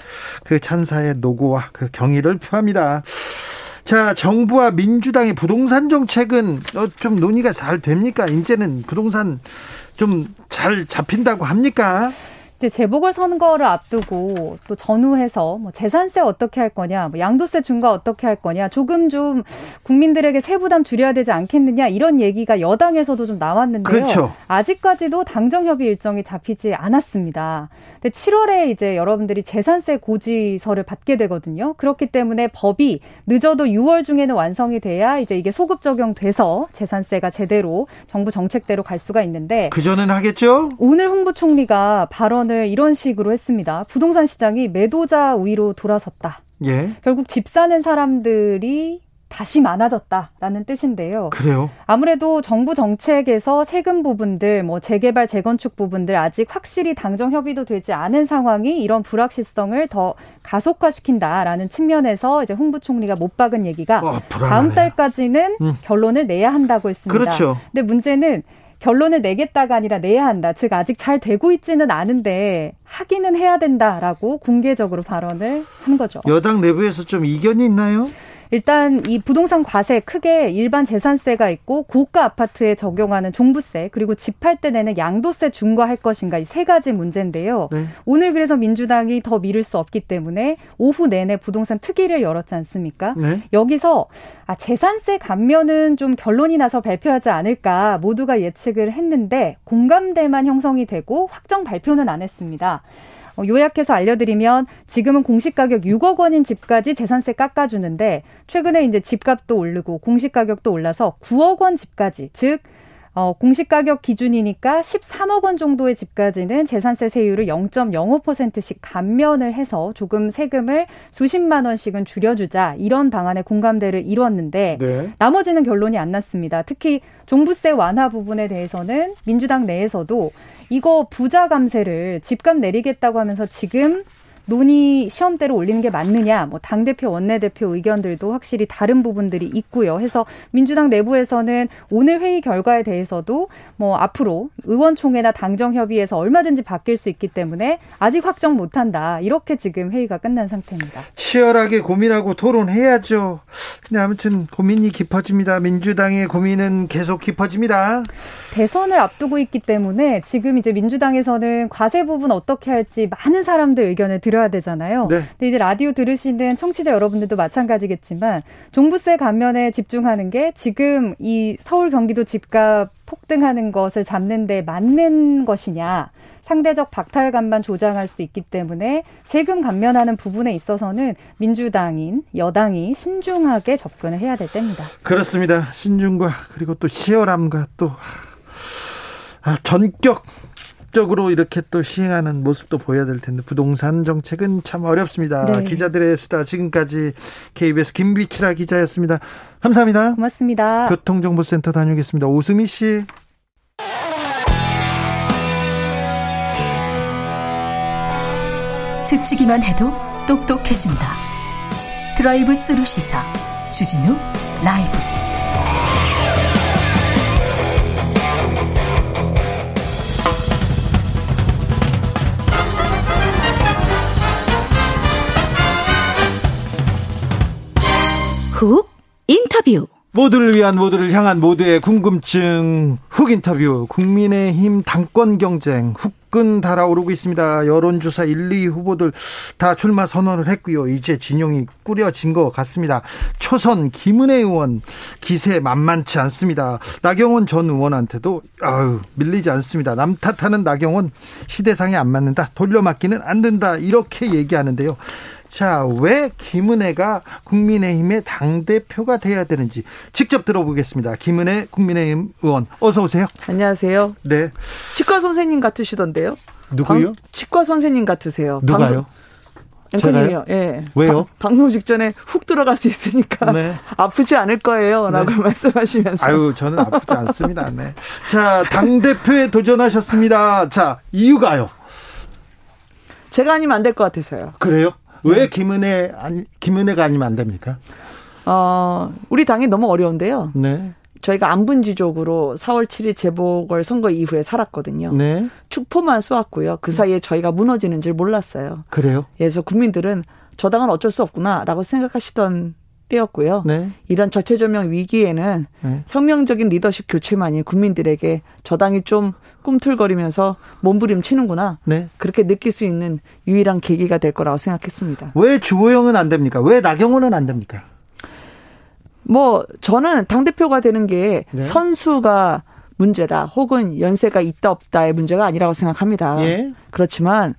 [SPEAKER 1] 그 찬사의 노고와 그 경의를 표합니다. 자, 정부와 민주당의 부동산 정책은 어, 좀 논의가 잘 됩니까? 이제는 부동산 좀 잘 잡힌다고 합니까?
[SPEAKER 5] 이제 재보궐 선거를 앞두고 또 전후해서 뭐 재산세 어떻게 할 거냐, 뭐 양도세 중과 어떻게 할 거냐, 조금 좀 국민들에게 세부담 줄여야 되지 않겠느냐 이런 얘기가 여당에서도 좀 나왔는데요. 그렇죠. 아직까지도 당정 협의 일정이 잡히지 않았습니다. 근데 7월에 이제 여러분들이 재산세 고지서를 받게 되거든요. 그렇기 때문에 법이 늦어도 6월 중에는 완성이 돼야 이제 이게 소급 적용돼서 재산세가 제대로 정부 정책대로 갈 수가 있는데
[SPEAKER 1] 그 전에는 하겠죠?
[SPEAKER 5] 오늘 홍부 총리가 발언 발언을 이런 식으로 했습니다. 부동산 시장이 매도자 우위로 돌아섰다. 예. 결국 집 사는 사람들이 다시 많아졌다라는 뜻인데요.
[SPEAKER 1] 그래요?
[SPEAKER 5] 아무래도 정부 정책에서 세금 부분들, 뭐 재개발, 재건축 부분들 아직 확실히 당정 협의도 되지 않은 상황이 이런 불확실성을 더 가속화시킨다라는 측면에서 이제 홍 부총리가 못 박은 얘기가 어, 다음 달까지는 음. 결론을 내야 한다고 했습니다.
[SPEAKER 1] 그렇죠.
[SPEAKER 5] 근데 문제는 결론을 내겠다가 아니라 내야 한다. 즉 아직 잘 되고 있지는 않은데 하기는 해야 된다라고 공개적으로 발언을 한 거죠.
[SPEAKER 1] 여당 내부에서 좀 이견이 있나요?
[SPEAKER 5] 일단 이 부동산 과세 크게 일반 재산세가 있고 고가 아파트에 적용하는 종부세 그리고 집 팔 때 내는 양도세 중과할 것인가 이 세 가지 문제인데요. 네. 오늘 그래서 민주당이 더 미룰 수 없기 때문에 오후 내내 부동산 특위를 열었지 않습니까? 네. 여기서 아 재산세 감면은 좀 결론이 나서 발표하지 않을까 모두가 예측을 했는데 공감대만 형성이 되고 확정 발표는 안 했습니다. 어, 요약해서 알려드리면 지금은 공시 가격 6억 원인 집까지 재산세 깎아주는데 최근에 이제 집값도 오르고 공시 가격도 올라서 9억 원 집까지 즉 어, 공시 가격 기준이니까 13억 원 정도의 집까지는 재산세 세율을 0.05%씩 감면을 해서 조금 세금을 수십만 원씩은 줄여주자 이런 방안에 공감대를 이루었는데 네. 나머지는 결론이 안 났습니다. 특히 종부세 완화 부분에 대해서는 민주당 내에서도 이거 부자 감세를 집값 내리겠다고 하면서 지금 논의 시험대로 올리는 게 맞느냐, 뭐 당대표, 원내대표 의견들도 확실히 다른 부분들이 있고요. 해서 민주당 내부에서는 오늘 회의 결과에 대해서도 뭐 앞으로 의원총회나 당정협의에서 얼마든지 바뀔 수 있기 때문에 아직 확정 못 한다. 이렇게 지금 회의가 끝난 상태입니다.
[SPEAKER 1] 치열하게 고민하고 토론해야죠. 근데 아무튼 고민이 깊어집니다. 민주당의 고민은 계속 깊어집니다.
[SPEAKER 5] 대선을 앞두고 있기 때문에 지금 이제 민주당에서는 과세 부분 어떻게 할지 많은 사람들 의견을 들어 드려야 되잖아요. 네. 근데 이제 라디오 들으시는 청취자 여러분들도 마찬가지겠지만 종부세 감면에 집중하는 게 지금 이 서울 경기도 집값 폭등하는 것을 잡는 데 맞는 것이냐. 상대적 박탈감만 조장할 수 있기 때문에 세금 감면하는 부분에 있어서는 민주당인 여당이 신중하게 접근을 해야 될 때입니다.
[SPEAKER 1] 그렇습니다. 신중과 그리고 또 치열함과 또 아, 전격 적극적으로 이렇게 또 시행하는 모습도 보여야 될 텐데 부동산 정책은 참 어렵습니다. 네. 기자들의 수다 지금까지 KBS 김비치라 기자였습니다. 감사합니다.
[SPEAKER 5] 고맙습니다.
[SPEAKER 1] 교통정보센터 다녀오겠습니다. 오수미 씨.
[SPEAKER 6] 스치기만 해도 똑똑해진다. 드라이브 스루 시사 주진우 라이브.
[SPEAKER 1] 훅 인터뷰. 모두를 위한 모두를 향한 모두의 궁금증 훅 인터뷰 국민의힘 당권 경쟁 후끈 달아오르고 있습니다. 여론조사 1, 2 후보들 다 출마 선언을 했고요. 이제 진영이 꾸려진 것 같습니다. 초선 김은혜 의원 기세 만만치 않습니다. 나경원 전 의원한테도 아유 밀리지 않습니다. 남 탓하는 나경원 시대상에 안 맞는다. 돌려막기는 안 된다. 이렇게 얘기하는데요. 자, 왜 김은혜가 국민의힘의 당대표가 돼야 되는지 직접 들어보겠습니다. 김은혜 국민의힘 의원, 어서 오세요.
[SPEAKER 7] 안녕하세요. 네. 치과 선생님 같으시던데요?
[SPEAKER 1] 누구요? 방,
[SPEAKER 7] 치과 선생님 같으세요.
[SPEAKER 1] 누가요?
[SPEAKER 7] 앵커님이요. 예.
[SPEAKER 1] 왜요?
[SPEAKER 7] 방, 송 직전에 훅 들어갈 수 있으니까 네. (laughs) 아프지 않을 거예요라고 네. 말씀하시면서.
[SPEAKER 1] 아유, 저는 아프지 않습니다. 네. 자, 당 대표에 도전하셨습니다. 자, 이유가요?
[SPEAKER 7] 제가 아니면 안 될 것 같아서요.
[SPEAKER 1] 그래요? 왜 네. 김은혜 아니 김은혜가 아니면 안 됩니까?
[SPEAKER 7] 어, 우리 당이 너무 어려운데요. 네. 저희가 안분지족으로 4월 7일 재보궐 선거 이후에 살았거든요. 네. 축포만 쏘았고요. 그 사이에 저희가 무너지는 줄 몰랐어요.
[SPEAKER 1] 그래요?
[SPEAKER 7] 그래서 국민들은 저 당은 어쩔 수 없구나라고 생각하시던 때였고요. 네. 이런 저체조명 위기에는 네. 혁명적인 리더십 교체만이 국민들에게 저당이 좀 꿈틀거리면서 몸부림치는구나. 네. 그렇게 느낄 수 있는 유일한 계기가 될 거라고 생각했습니다.
[SPEAKER 1] 왜 주호영은 안 됩니까? 왜 나경원은 안 됩니까?
[SPEAKER 7] 뭐 저는 당 대표가 되는 게 네. 선수가 문제다 혹은 연세가 있다 없다의 문제가 아니라고 생각합니다. 예. 그렇지만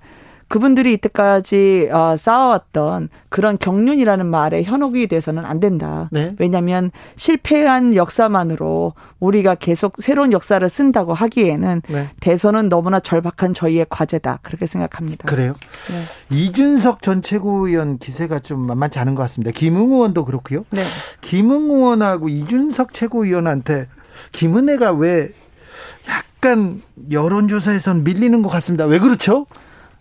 [SPEAKER 7] 그분들이 이때까지 어, 쌓아왔던 그런 경륜이라는 말에 현혹이 돼서는 안 된다. 네. 왜냐하면 실패한 역사만으로 우리가 계속 새로운 역사를 쓴다고 하기에는 네. 대선은 너무나 절박한 저희의 과제다. 그렇게 생각합니다.
[SPEAKER 1] 그래요? 네. 이준석 전 최고위원 기세가 좀 만만치 않은 것 같습니다. 김웅 의원도 그렇고요. 네. 김웅 의원하고 이준석 최고위원한테 김은혜가 왜 약간 여론조사에선 밀리는 것 같습니다. 왜 그렇죠?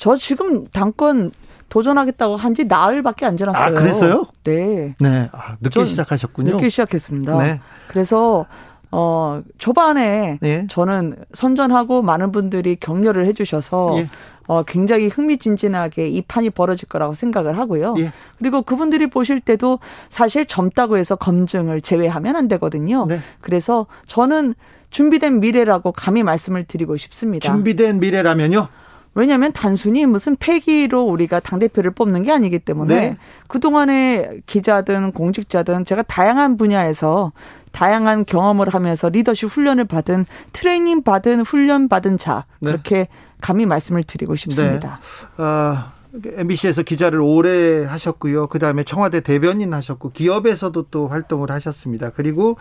[SPEAKER 7] 저 지금 당권 도전하겠다고 한 지 나흘밖에 안 지났어요.
[SPEAKER 1] 아, 그랬어요?
[SPEAKER 7] 네.
[SPEAKER 1] 네. 아, 늦게 시작하셨군요.
[SPEAKER 7] 늦게 시작했습니다. 네. 그래서 어, 초반에 예. 저는 선전하고 많은 분들이 격려를 해 주셔서 예. 어, 굉장히 흥미진진하게 이 판이 벌어질 거라고 생각을 하고요. 예. 그리고 그분들이 보실 때도 사실 젊다고 해서 검증을 제외하면 안 되거든요. 네. 그래서 저는 준비된 미래라고 감히 말씀을 드리고 싶습니다.
[SPEAKER 1] 준비된 미래라면요?
[SPEAKER 7] 왜냐하면 단순히 무슨 패기로 우리가 당 대표를 뽑는 게 아니기 때문에 네. 그 동안에 기자든 공직자든 제가 다양한 분야에서 다양한 경험을 하면서 리더십 훈련을 받은 트레이닝 받은 훈련 받은 자 네. 그렇게 감히 말씀을 드리고 싶습니다.
[SPEAKER 1] 네. 어, MBC에서 기자를 오래 하셨고요. 그 다음에 청와대 대변인 하셨고 기업에서도 또 활동을 하셨습니다. 그리고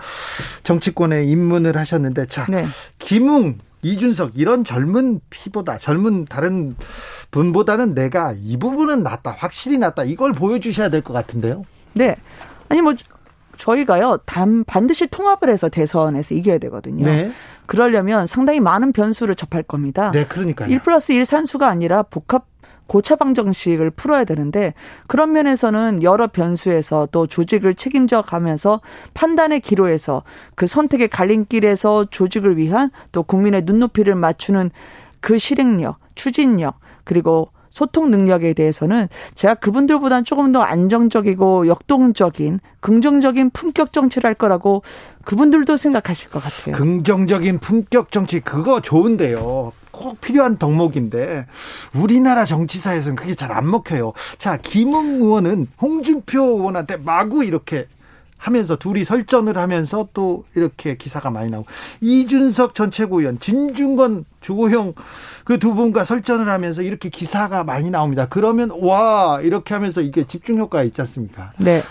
[SPEAKER 1] 정치권에 입문을 하셨는데 자 네. 김웅 이준석 이런 젊은 피보다 젊은 다른 분보다는 내가 이 부분은 낫다 확실히 낫다 이걸 보여주셔야 될 것 같은데요.
[SPEAKER 7] 네. 아니 뭐 저희가요, 단, 반드시 통합을 해서 대선에서 이겨야 되거든요. 네. 그러려면 상당히 많은 변수를 접할 겁니다.
[SPEAKER 1] 네, 그러니까요.
[SPEAKER 7] 1 플러스 1 산수가 아니라 복합 고차 방 정식을 풀어야 되는데 그런 면에서는 여러 변수에서 또 조직을 책임져 가면서 판단의 기로에서 그 선택의 갈림길에서 조직을 위한 또 국민의 눈높이를 맞추는 그 실행력, 추진력 그리고 소통 능력에 대해서는 제가 그분들보다는 조금 더 안정적이고 역동적인 긍정적인 품격 정치를 할 거라고 그분들도 생각하실 것 같아요.
[SPEAKER 1] 긍정적인 품격 정치 그거 좋은데요. 꼭 필요한 덕목인데 우리나라 정치사에서는 그게 잘 안 먹혀요. 자, 김웅 의원은 홍준표 의원한테 마구 이렇게 하면서 둘이 설전을 하면서 또 이렇게 기사가 많이 나오고 이준석 전 최고위원, 진중권 주호영 그 두 분과 설전을 하면서 이렇게 기사가 많이 나옵니다. 그러면 와 이렇게 하면서 이게 집중 효과가 있지 않습니까?
[SPEAKER 7] 네.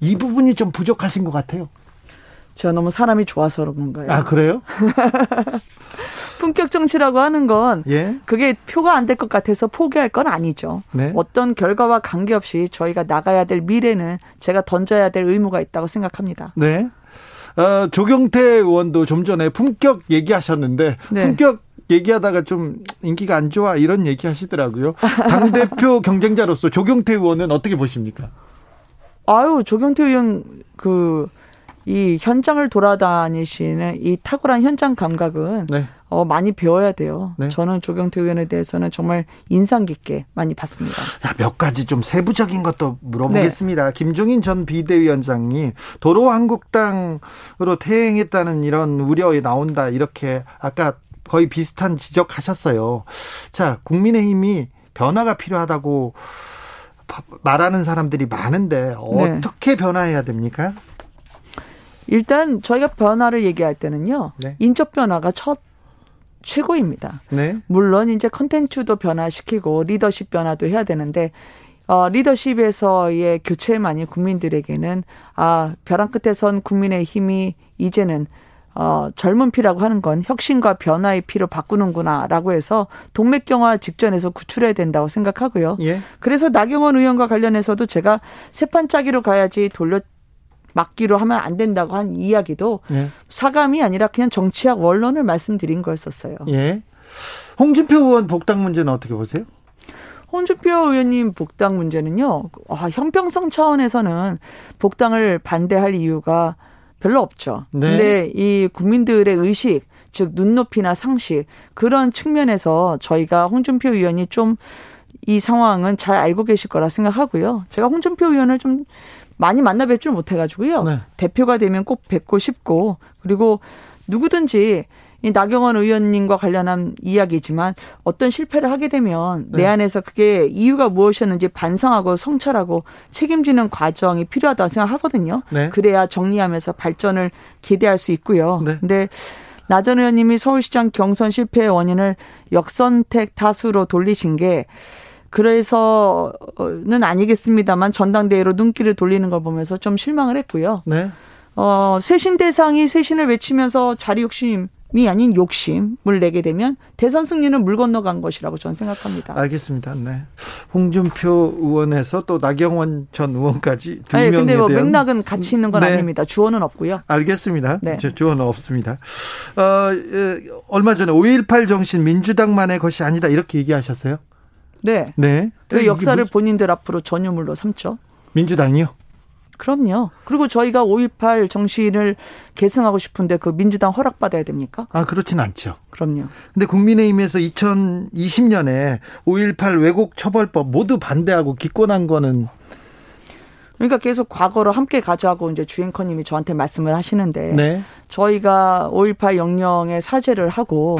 [SPEAKER 1] 이 부분이 좀 부족하신 것 같아요.
[SPEAKER 7] 제가 너무 사람이 좋아서 그런 거예요.
[SPEAKER 1] 아 그래요? (laughs)
[SPEAKER 7] 품격 정치라고 하는 건 예? 그게 표가 안 될 것 같아서 포기할 건 아니죠. 네? 어떤 결과와 관계없이 저희가 나가야 될 미래는 제가 던져야 될 의무가 있다고 생각합니다.
[SPEAKER 1] 네. 어, 조경태 의원도 좀 전에 품격 얘기하셨는데 네. 품격 얘기하다가 좀 인기가 안 좋아 이런 얘기 하시더라고요. 당 대표 (laughs) 경쟁자로서 조경태 의원은 어떻게 보십니까?
[SPEAKER 7] 아유, 조경태 의원 그 이 현장을 돌아다니시는 이 탁월한 현장 감각은 네. 어, 많이 배워야 돼요. 네. 저는 조경태 의원에 대해서는 정말 인상 깊게 많이 봤습니다.
[SPEAKER 1] 자, 몇 가지 좀 세부적인 것도 물어보겠습니다. 네. 김종인 전 비대위원장이 도로한국당으로 퇴행했다는 이런 우려에 나온다. 이렇게 아까 거의 비슷한 지적하셨어요. 자, 국민의힘이 변화가 필요하다고 말하는 사람들이 많은데 네. 어떻게 네. 변화해야 됩니까?
[SPEAKER 7] 일단 저희가 변화를 얘기할 때는요. 네. 인적 변화가 첫 최고입니다. 네. 물론 이제 컨텐츠도 변화시키고 리더십 변화도 해야 되는데 어, 리더십에서의 교체만이 국민들에게는 아 벼랑 끝에 선 국민의 힘이 이제는 어, 젊은 피라고 하는 건 혁신과 변화의 피로 바꾸는구나라고 해서 동맥경화 직전에서 구출해야 된다고 생각하고요. 예. 그래서 나경원 의원과 관련해서도 제가 세판 짜기로 가야지 돌려 막기로 하면 안 된다고 한 이야기도 예. 사감이 아니라 그냥 정치학 원론을 말씀드린 거였었어요.
[SPEAKER 1] 예. 홍준표 의원 복당 문제는 어떻게 보세요?
[SPEAKER 7] 홍준표 의원님 복당 문제는요. 아, 형평성 차원에서는 복당을 반대할 이유가 별로 없죠. 네. 근데 이 국민들의 의식, 즉 눈높이나 상식 그런 측면에서 저희가 홍준표 의원이 좀 이 상황은 잘 알고 계실 거라 생각하고요. 제가 홍준표 의원을 좀 많이 만나 뵙지를 못해가지고요. 네. 대표가 되면 꼭 뵙고 싶고 그리고 누구든지 이 나경원 의원님과 관련한 이야기지만 어떤 실패를 하게 되면 네. 내 안에서 그게 이유가 무엇이었는지 반성하고 성찰하고 책임지는 과정이 필요하다고 생각하거든요. 네. 그래야 정리하면서 발전을 기대할 수 있고요. 네. 근데 나전 의원님이 서울시장 경선 실패의 원인을 역선택 다수로 돌리신 게 그래서는 아니겠습니다만 전당대회로 눈길을 돌리는 걸 보면서 좀 실망을 했고요. 네. 어, 세신 대상이 세신을 외치면서 자리 욕심 이 아닌 욕심을 내게 되면 대선 승리는 물 건너간 것이라고 저는 생각합니다.
[SPEAKER 1] 알겠습니다. 네. 홍준표 의원에서 또 나경원 전 의원까지 두
[SPEAKER 7] 네,
[SPEAKER 1] 명에
[SPEAKER 7] 근데 뭐 맥락은 같이 있는 건 네. 아닙니다. 주어는 없고요.
[SPEAKER 1] 알겠습니다. 네. 주어는 없습니다. 어, 얼마 전에 5.18 정신 민주당만의 것이 아니다 이렇게 얘기하셨어요?
[SPEAKER 7] 네. 네. 그 역사를 본인들 앞으로 전유물로 삼죠.
[SPEAKER 1] 민주당이요?
[SPEAKER 7] 그럼요. 그리고 저희가 5.18 정신을 계승하고 싶은데 그 민주당 허락받아야 됩니까?
[SPEAKER 1] 아, 그렇진 않죠.
[SPEAKER 7] 그럼요.
[SPEAKER 1] 근데 국민의힘에서 2020년에 5.18 왜곡 처벌법 모두 반대하고 기권한 거는
[SPEAKER 7] 그러니까 계속 과거로 함께 가자고 이제 주행커님이 저한테 말씀을 하시는데 네. 저희가 5.18 영령에 사죄를 하고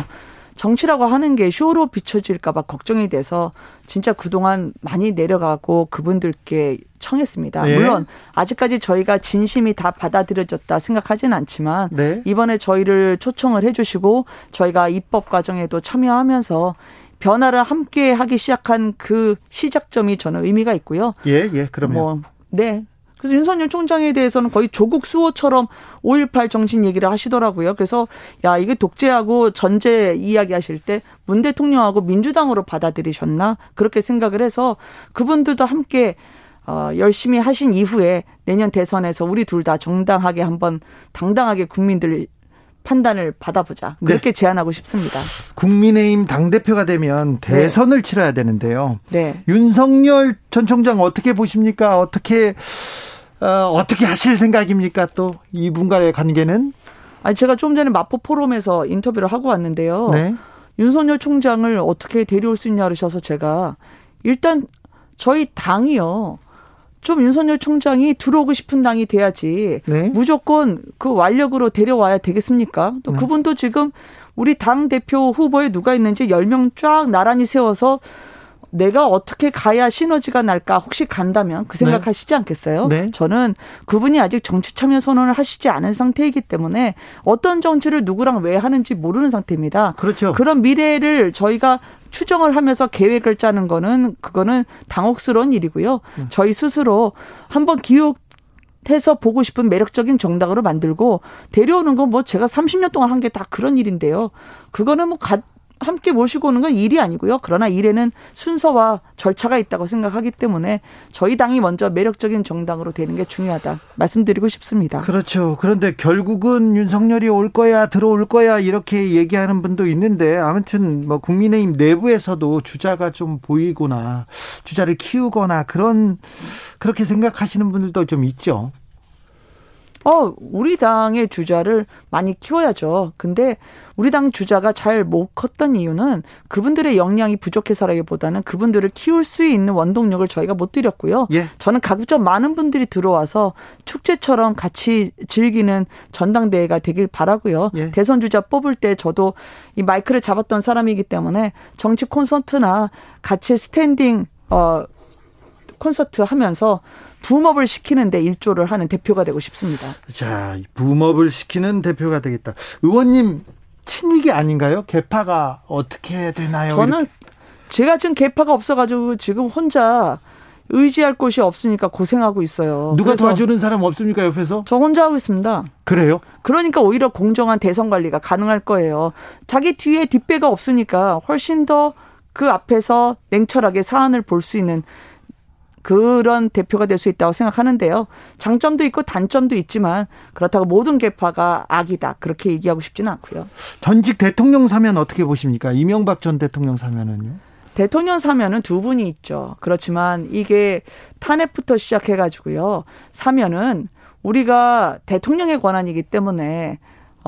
[SPEAKER 7] 정치라고 하는 게 쇼로 비춰질까봐 걱정이 돼서 진짜 그동안 많이 내려가고 그분들께 청했습니다. 네. 물론 아직까지 저희가 진심이 다 받아들여졌다 생각하지는 않지만 네. 이번에 저희를 초청을 해주시고 저희가 입법 과정에도 참여하면서 변화를 함께 하기 시작한 그 시작점이 저는 의미가 있고요.
[SPEAKER 1] 예, 예, 그러면. 뭐,
[SPEAKER 7] 네. 그래서 윤석열 총장에 대해서는 거의 조국 수호처럼 5.18 정신 얘기를 하시더라고요. 그래서 야, 이게 독재하고 전제 이야기 하실 때 문 대통령하고 민주당으로 받아들이셨나? 그렇게 생각을 해서 그분들도 함께 어, 열심히 하신 이후에 내년 대선에서 우리 둘 다 정당하게 한번 당당하게 국민들 판단을 받아보자. 그렇게 네. 제안하고 싶습니다.
[SPEAKER 1] 국민의힘 당대표가 되면 대선을 네. 치러야 되는데요. 네. 윤석열 전 총장 어떻게 보십니까? 어떻게 어, 어떻게 하실 생각입니까? 또 이분과의 관계는?
[SPEAKER 7] 아니 제가 좀 전에 마포 포럼에서 인터뷰를 하고 왔는데요. 네. 윤석열 총장을 어떻게 데려올 수 있냐 그러셔서 제가 일단 저희 당이요. 좀 윤석열 총장이 들어오고 싶은 당이 돼야지 네. 무조건 그 완력으로 데려와야 되겠습니까? 또 네. 그분도 지금 우리 당 대표 후보에 누가 있는지 10명 쫙 나란히 세워서 내가 어떻게 가야 시너지가 날까 혹시 간다면 그 생각하시지 네. 않겠어요? 네. 저는 그분이 아직 정치 참여 선언을 하시지 않은 상태이기 때문에 어떤 정치를 누구랑 왜 하는지 모르는 상태입니다.
[SPEAKER 1] 그렇죠.
[SPEAKER 7] 그런 미래를 저희가 추정을 하면서 계획을 짜는 거는 그거는 당혹스러운 일이고요. 음. 저희 스스로 한번 기억 해서 보고 싶은 매력적인 정당으로 만들고 데려오는 건 뭐 제가 30년 동안 한 게 다 그런 일인데요. 그거는 뭐 가, 함께 모시고 오는 건 일이 아니고요. 그러나 일에는 순서와 절차가 있다고 생각하기 때문에 저희 당이 먼저 매력적인 정당으로 되는 게 중요하다 말씀드리고 싶습니다.
[SPEAKER 1] 그렇죠. 그런데 결국은 윤석열이 올 거야 들어올 거야 이렇게 얘기하는 분도 있는데 아무튼 뭐 국민의힘 내부에서도 주자가 좀 보이거나 주자를 키우거나 그런 그렇게 생각하시는 분들도 좀 있죠.
[SPEAKER 7] 어, 우리 당의 주자를 많이 키워야죠. 근데 우리 당 주자가 잘 못 컸던 이유는 그분들의 역량이 부족해서라기보다는 그분들을 키울 수 있는 원동력을 저희가 못 드렸고요. 예. 저는 가급적 많은 분들이 들어와서 축제처럼 같이 즐기는 전당대회가 되길 바라고요. 예. 대선 주자 뽑을 때 저도 이 마이크를 잡았던 사람이기 때문에 정치 콘서트나 같이 스탠딩 어 콘서트 하면서 boom up을 시키는데 일조를 하는 대표가 되고 싶습니다.
[SPEAKER 1] 자, boom up을 시키는 대표가 되겠다. 의원님 친이계 아닌가요? 계파가 어떻게 되나요?
[SPEAKER 7] 저는 이렇게. 제가 지금 계파가 없어가지고 지금 혼자 의지할 곳이 없으니까 고생하고 있어요.
[SPEAKER 1] 누가 도와주는 사람 없습니까 옆에서?
[SPEAKER 7] 저 혼자 하고 있습니다.
[SPEAKER 1] 그래요?
[SPEAKER 7] 그러니까 오히려 공정한 대선 관리가 가능할 거예요. 자기 뒤에 뒷배가 없으니까 훨씬 더 그 앞에서 냉철하게 사안을 볼 수 있는 그런 대표가 될 수 있다고 생각하는데요. 장점도 있고 단점도 있지만 그렇다고 모든 개파가 악이다 그렇게 얘기하고 싶지는 않고요.
[SPEAKER 1] 전직 대통령 사면 어떻게 보십니까? 이명박 전 대통령 사면은요?
[SPEAKER 7] 대통령 사면은 두 분이 있죠. 그렇지만 이게 탄핵부터 시작해가지고요. 사면은 우리가 대통령의 권한이기 때문에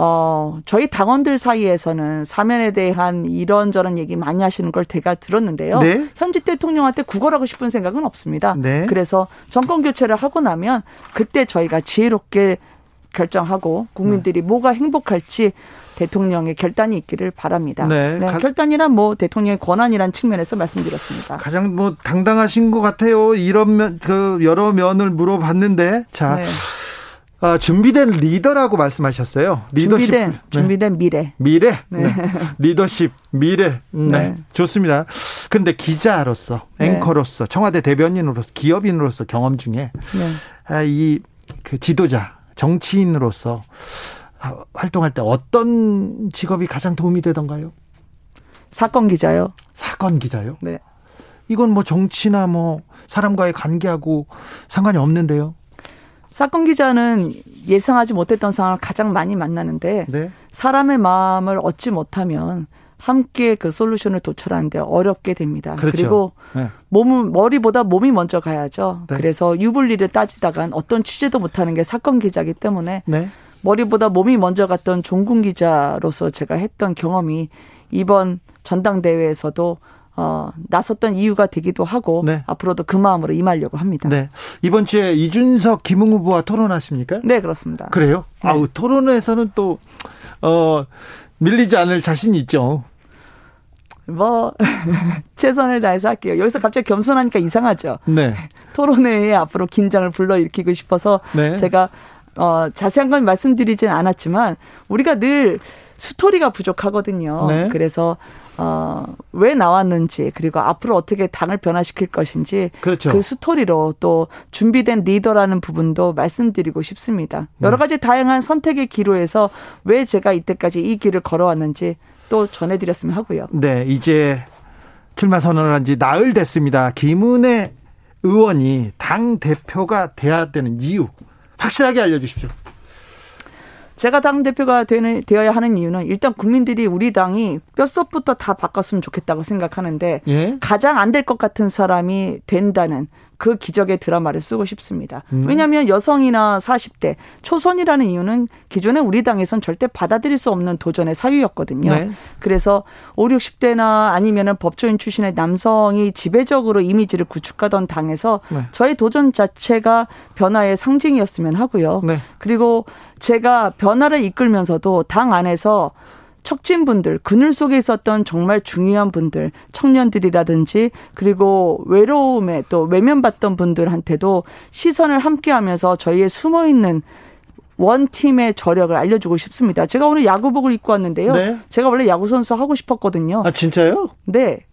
[SPEAKER 7] 어, 저희 당원들 사이에서는 사면에 대한 이런저런 얘기 많이 하시는 걸 제가 들었는데요. 네? 현직 대통령한테 구걸하고 싶은 생각은 없습니다. 네? 그래서 정권 교체를 하고 나면 그때 저희가 지혜롭게 결정하고 국민들이 네. 뭐가 행복할지 대통령의 결단이 있기를 바랍니다. 네. 네. 결단이란 뭐 대통령의 권한이란 측면에서 말씀드렸습니다.
[SPEAKER 1] 가장 뭐 당당하신 것 같아요. 이런 면, 그 여러 면을 물어봤는데 자. 네. 어, 준비된 리더라고 말씀하셨어요.
[SPEAKER 7] 리더십. 준비된, 네. 준비된 미래.
[SPEAKER 1] 미래. 네. 네. 리더십, 미래. 네. 네. 좋습니다. 그런데 기자로서, 네. 앵커로서, 청와대 대변인으로서, 기업인으로서 경험 중에 아, 이그 지도자, 정치인으로서 아, 활동할 때 어떤 직업이 가장 도움이 되던가요?
[SPEAKER 7] 사건 기자요.
[SPEAKER 1] 사건 기자요? 네. 이건 뭐 정치나 뭐 사람과의 관계하고 상관이 없는데요.
[SPEAKER 7] 사건 기자는 예상하지 못했던 상황을 가장 많이 만나는데 네. 사람의 마음을 얻지 못하면 함께 그 솔루션을 도출하는데 어렵게 됩니다. 그렇죠. 그리고 네. 몸은 머리보다 몸이 먼저 가야죠. 네. 그래서 유불리를 따지다간 어떤 취재도 못하는 게 사건 기자기 때문에 네. 머리보다 몸이 먼저 갔던 종군 기자로서 제가 했던 경험이 이번 전당대회에서도 어, 나섰던 이유가 되기도 하고 네. 앞으로도 그 마음으로 임하려고 합니다. 네.
[SPEAKER 1] 이번 주에 이준석 김웅 후보와 토론하십니까?
[SPEAKER 7] 네, 그렇습니다.
[SPEAKER 1] 그래요? 네. 아우, 토론에서는 또 어, 밀리지 않을 자신이 있죠.
[SPEAKER 7] 뭐 (laughs) 최선을 다해서 할게요. 여기서 갑자기 겸손하니까 이상하죠. 네. (laughs) 토론회에 앞으로 긴장을 불러일으키고 싶어서 네. 제가 어 자세한 건 말씀드리진 않았지만 우리가 늘 스토리가 부족하거든요. 네. 그래서 어, 왜 나왔는지 그리고 앞으로 어떻게 당을 변화시킬 것인지 그렇죠. 그 스토리로 또 준비된 리더라는 부분도 말씀드리고 싶습니다. 여러 네. 가지 다양한 선택의 기로에서 왜 제가 이때까지 이 길을 걸어왔는지 또 전해드렸으면 하고요.
[SPEAKER 1] 네, 이제 출마 선언을 한 지 나흘 됐습니다. 김은혜 의원이 당 대표가 돼야 되는 이유 확실하게 알려주십시오.
[SPEAKER 7] 제가 당 대표가 되는, 되어야 하는 이유는 일단 국민들이 우리 당이 뼛속부터 다 바꿨으면 좋겠다고 생각하는데 예? 가장 안 될 것 같은 사람이 된다는 그 기적의 드라마를 쓰고 싶습니다. 음. 왜냐하면 여성이나 40대 초선이라는 이유는 기존에 우리 당에선 절대 받아들일 수 없는 도전의 사유였거든요. 네. 그래서 5, 60대나 아니면은 법조인 출신의 남성이 지배적으로 이미지를 구축하던 당에서 네. 저의 도전 자체가 변화의 상징이었으면 하고요. 네. 그리고 제가 변화를 이끌면서도 당 안에서 척진분들, 그늘 속에 있었던 정말 중요한 분들, 청년들이라든지 그리고 외로움에 또 외면받던 분들한테도 시선을 함께 하면서 저희의 숨어 있는 원 팀의 저력을 알려주고 싶습니다. 제가 오늘 야구복을 입고 왔는데요. 네. 제가 원래 야구 선수 하고 싶었거든요.
[SPEAKER 1] 아 진짜요?
[SPEAKER 7] 네.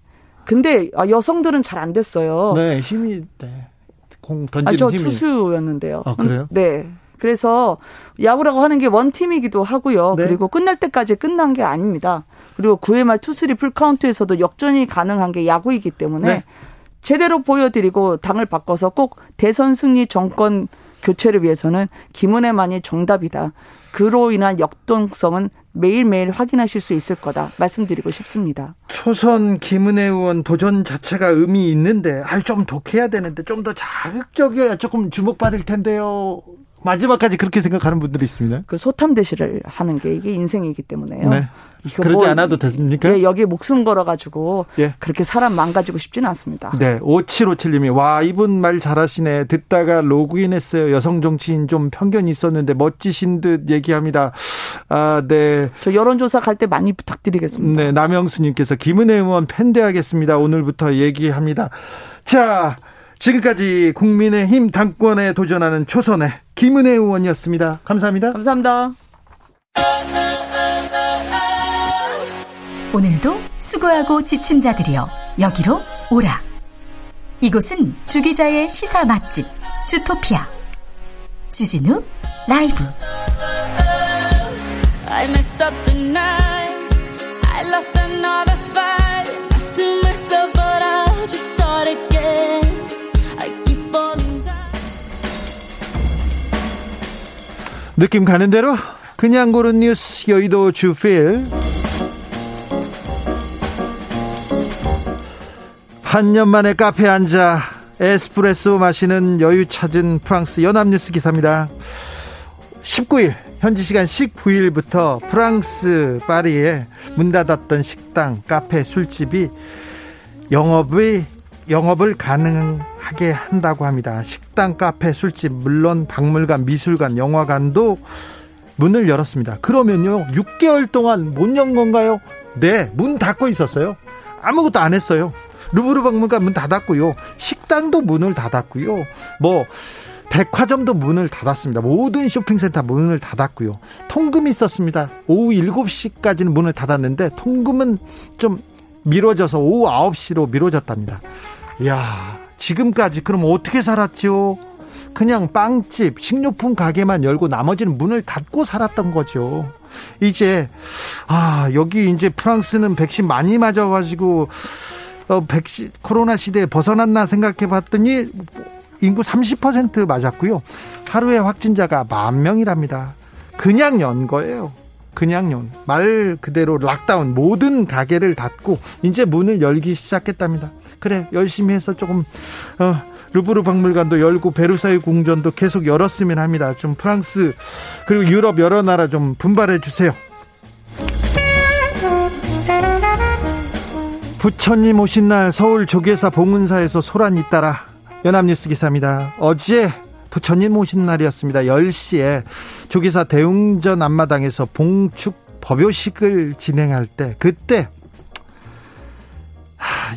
[SPEAKER 7] 근데 아, 여성들은 잘 안 됐어요.
[SPEAKER 1] 네, 힘이 네. 공 던지는 아, 저 힘이.
[SPEAKER 7] 투수였는데요.
[SPEAKER 1] 아 그래요?
[SPEAKER 7] 네. 그래서 야구라고 하는 게 원팀이기도 하고요. 네. 그리고 끝날 때까지 끝난 게 아닙니다. 그리고 9회 말 투수리 풀카운트에서도 역전이 가능한 게 야구이기 때문에 네. 제대로 보여드리고 당을 바꿔서 꼭 대선 승리 정권 교체를 위해서는 김은혜만이 정답이다. 그로 인한 역동성은 매일매일 확인하실 수 있을 거다 말씀드리고 싶습니다.
[SPEAKER 1] 초선 김은혜 의원 도전 자체가 의미 있는데 아좀 독해야 되는데 좀 더 자극적이어야 조금 주목받을 텐데요. 마지막까지 그렇게 생각하는 분들이 있습니다.
[SPEAKER 7] 그 소탐 대시를 하는 게 이게 인생이기 때문에요. 네.
[SPEAKER 1] 그러지 뭐, 않아도 됐습니까?
[SPEAKER 7] 예, 여기에 목숨 걸어가지고 예. 그렇게 사람 망가지고 싶지는 않습니다.
[SPEAKER 1] 네, 5757님이 와 이분 말 잘하시네. 듣다가 로그인했어요. 여성 정치인 좀 편견이 있었는데 멋지신 듯 얘기합니다. 아, 네.
[SPEAKER 7] 저 여론조사 갈 때 많이 부탁드리겠습니다.
[SPEAKER 1] 네, 남영수님께서 김은혜 의원 팬대하겠습니다. 오늘부터 얘기합니다. 자. 지금까지 국민의힘 당권에 도전하는 초선의 김은혜 의원이었습니다. 감사합니다.
[SPEAKER 7] 감사합니다.
[SPEAKER 6] 오늘도 수고하고 지친 자들이여 여기로 오라. 이곳은 주기자의 시사 맛집 주토피아 주진우 라이브. I messed up tonight. I lost another
[SPEAKER 1] 느낌 가는 대로 그냥 고른 뉴스 여의도 주필 한 년 만에 카페에 앉아 에스프레소 마시는 여유 찾은 프랑스 연합뉴스 기사입니다. 19일 현지 시간 19일부터 프랑스 파리에 문 닫았던 식당, 카페, 술집이 영업의 영업을 가능 하게 한다고 합니다. 식당, 카페, 술집, 물론 박물관, 미술관, 영화관도 문을 열었습니다. 그러면요, 6개월 동안 못 연 건가요? 네, 문 닫고 있었어요. 아무것도 안 했어요. 루브르 박물관 문 닫았고요. 식당도 문을 닫았고요. 뭐, 백화점도 문을 닫았습니다. 모든 쇼핑센터 문을 닫았고요. 통금이 있었습니다. 오후 7시까지는 문을 닫았는데 통금은 좀 미뤄져서 오후 9시로 미뤄졌답니다. 야 지금까지 그럼 어떻게 살았죠? 그냥 빵집, 식료품 가게만 열고 나머지는 문을 닫고 살았던 거죠. 이제 아 여기 이제 프랑스는 백신 많이 맞아가지고 어, 백신 코로나 시대에 벗어났나 생각해봤더니 인구 30% 맞았고요. 하루에 확진자가 만 명이랍니다. 그냥 연 거예요. 그냥요. 말 그대로 락다운 모든 가게를 닫고 이제 문을 열기 시작했답니다. 그래 열심히 해서 조금 어, 루브르 박물관도 열고 베르사유 궁전도 계속 열었으면 합니다. 좀 프랑스 그리고 유럽 여러 나라 좀 분발해 주세요. 부처님 오신 날 서울 조계사 봉은사에서 소란이 잇따라 연합뉴스 기사입니다. 어제 부처님 오신 날이었습니다. 10시에 조계사 대웅전 앞마당에서 봉축 법요식을 진행할 때 그때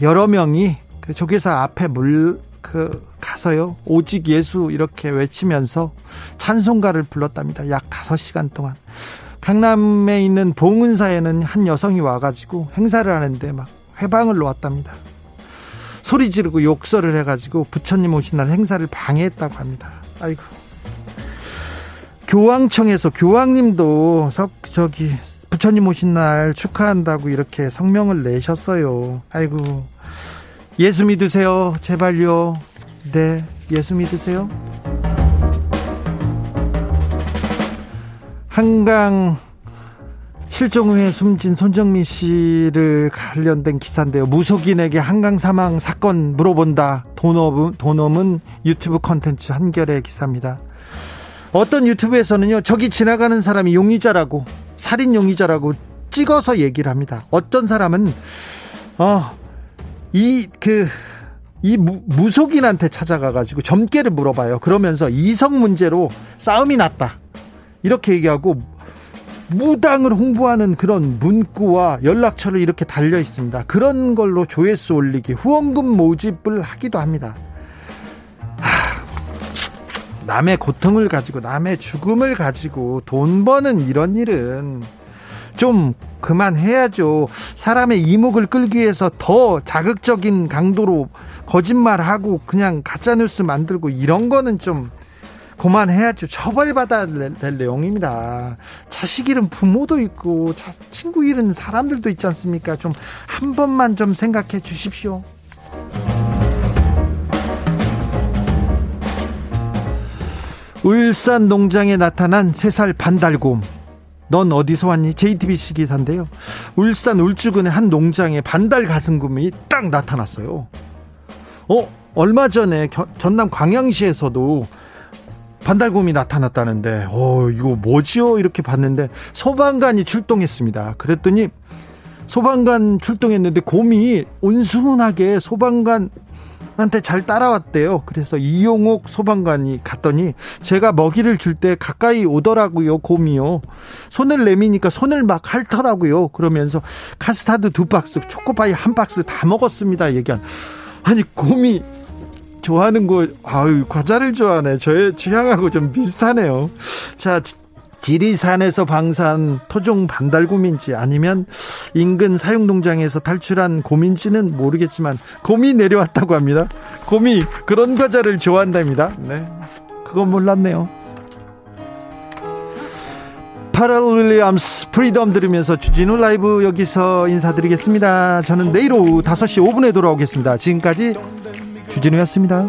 [SPEAKER 1] 여러 명이 그 조계사 앞에 물 그 가서요 오직 예수 이렇게 외치면서 찬송가를 불렀답니다. 약 5시간 동안 강남에 있는 봉은사에는 한 여성이 와가지고 행사를 하는데 막 회방을 놓았답니다. 소리 지르고 욕설을 해가지고 부처님 오신 날 행사를 방해했다고 합니다. 아이고. 교황청에서 교황님도 석, 저기, 부처님 오신 날 축하한다고 이렇게 성명을 내셨어요. 아이고. 예수 믿으세요. 제발요. 네. 예수 믿으세요. 한강 실종 후에 숨진 손정민 씨를 관련된 기사인데요. 무속인에게 한강 사망 사건 물어본다. 돈업은, 돈업은 유튜브 컨텐츠 한결의 기사입니다. 어떤 유튜브에서는요, 저기 지나가는 사람이 용의자라고, 살인 용의자라고 찍어서 얘기를 합니다. 어떤 사람은, 어, 이, 그, 이 무, 무속인한테 찾아가가지고 점괘를 물어봐요. 그러면서 이성 문제로 싸움이 났다. 이렇게 얘기하고 무당을 홍보하는 그런 문구와 연락처를 이렇게 달려 있습니다. 그런 걸로 조회수 올리기, 후원금 모집을 하기도 합니다. 하, 남의 고통을 가지고, 남의 죽음을 가지고 돈 버는 이런 일은 좀 그만해야죠. 사람의 이목을 끌기 위해서 더 자극적인 강도로 거짓말하고 그냥 가짜뉴스 만들고 이런 거는 좀 그만해야죠. 처벌받아야 될 내용입니다. 자식 잃은 부모도 있고, 자, 친구 잃은 사람들도 있지 않습니까? 좀 한 번만 좀 생각해 주십시오. 울산 농장에 나타난 세살 반달곰. 넌 어디서 왔니? JTBC 기사인데요. 울산 울주군의 한 농장에 반달 가슴곰이 딱 나타났어요. 어? 얼마 전에 전남 광양시에서도 반달곰이 나타났다는데, 어, 이거 뭐지요? 이렇게 봤는데, 소방관이 출동했습니다. 그랬더니, 소방관 출동했는데, 곰이 온순하게 소방관 한테 잘 따라왔대요. 그래서 이용옥 소방관이 갔더니, 제가 먹이를 줄 때 가까이 오더라고요, 곰이요. 손을 내미니까 손을 막 핥더라고요. 그러면서 카스타드 두 박스, 초코파이 한 박스 다 먹었습니다. 얘기한. 아니, 곰이 좋아하는 거, 아유, 과자를 좋아하네. 저의 취향하고 좀 비슷하네요. 자, 지리산에서 방사한 토종 반달곰인지 아니면 인근 사육농장에서 탈출한 곰인지는 모르겠지만 곰이 내려왔다고 합니다. 곰이 그런 과자를 좋아한답니다. 네. 그건 몰랐네요. 퍼렐 윌리엄스 Freedom 들으면서 주진우 라이브 여기서 인사드리겠습니다. 저는 내일 오후 5시 5분에 돌아오겠습니다. 지금까지 주진우였습니다.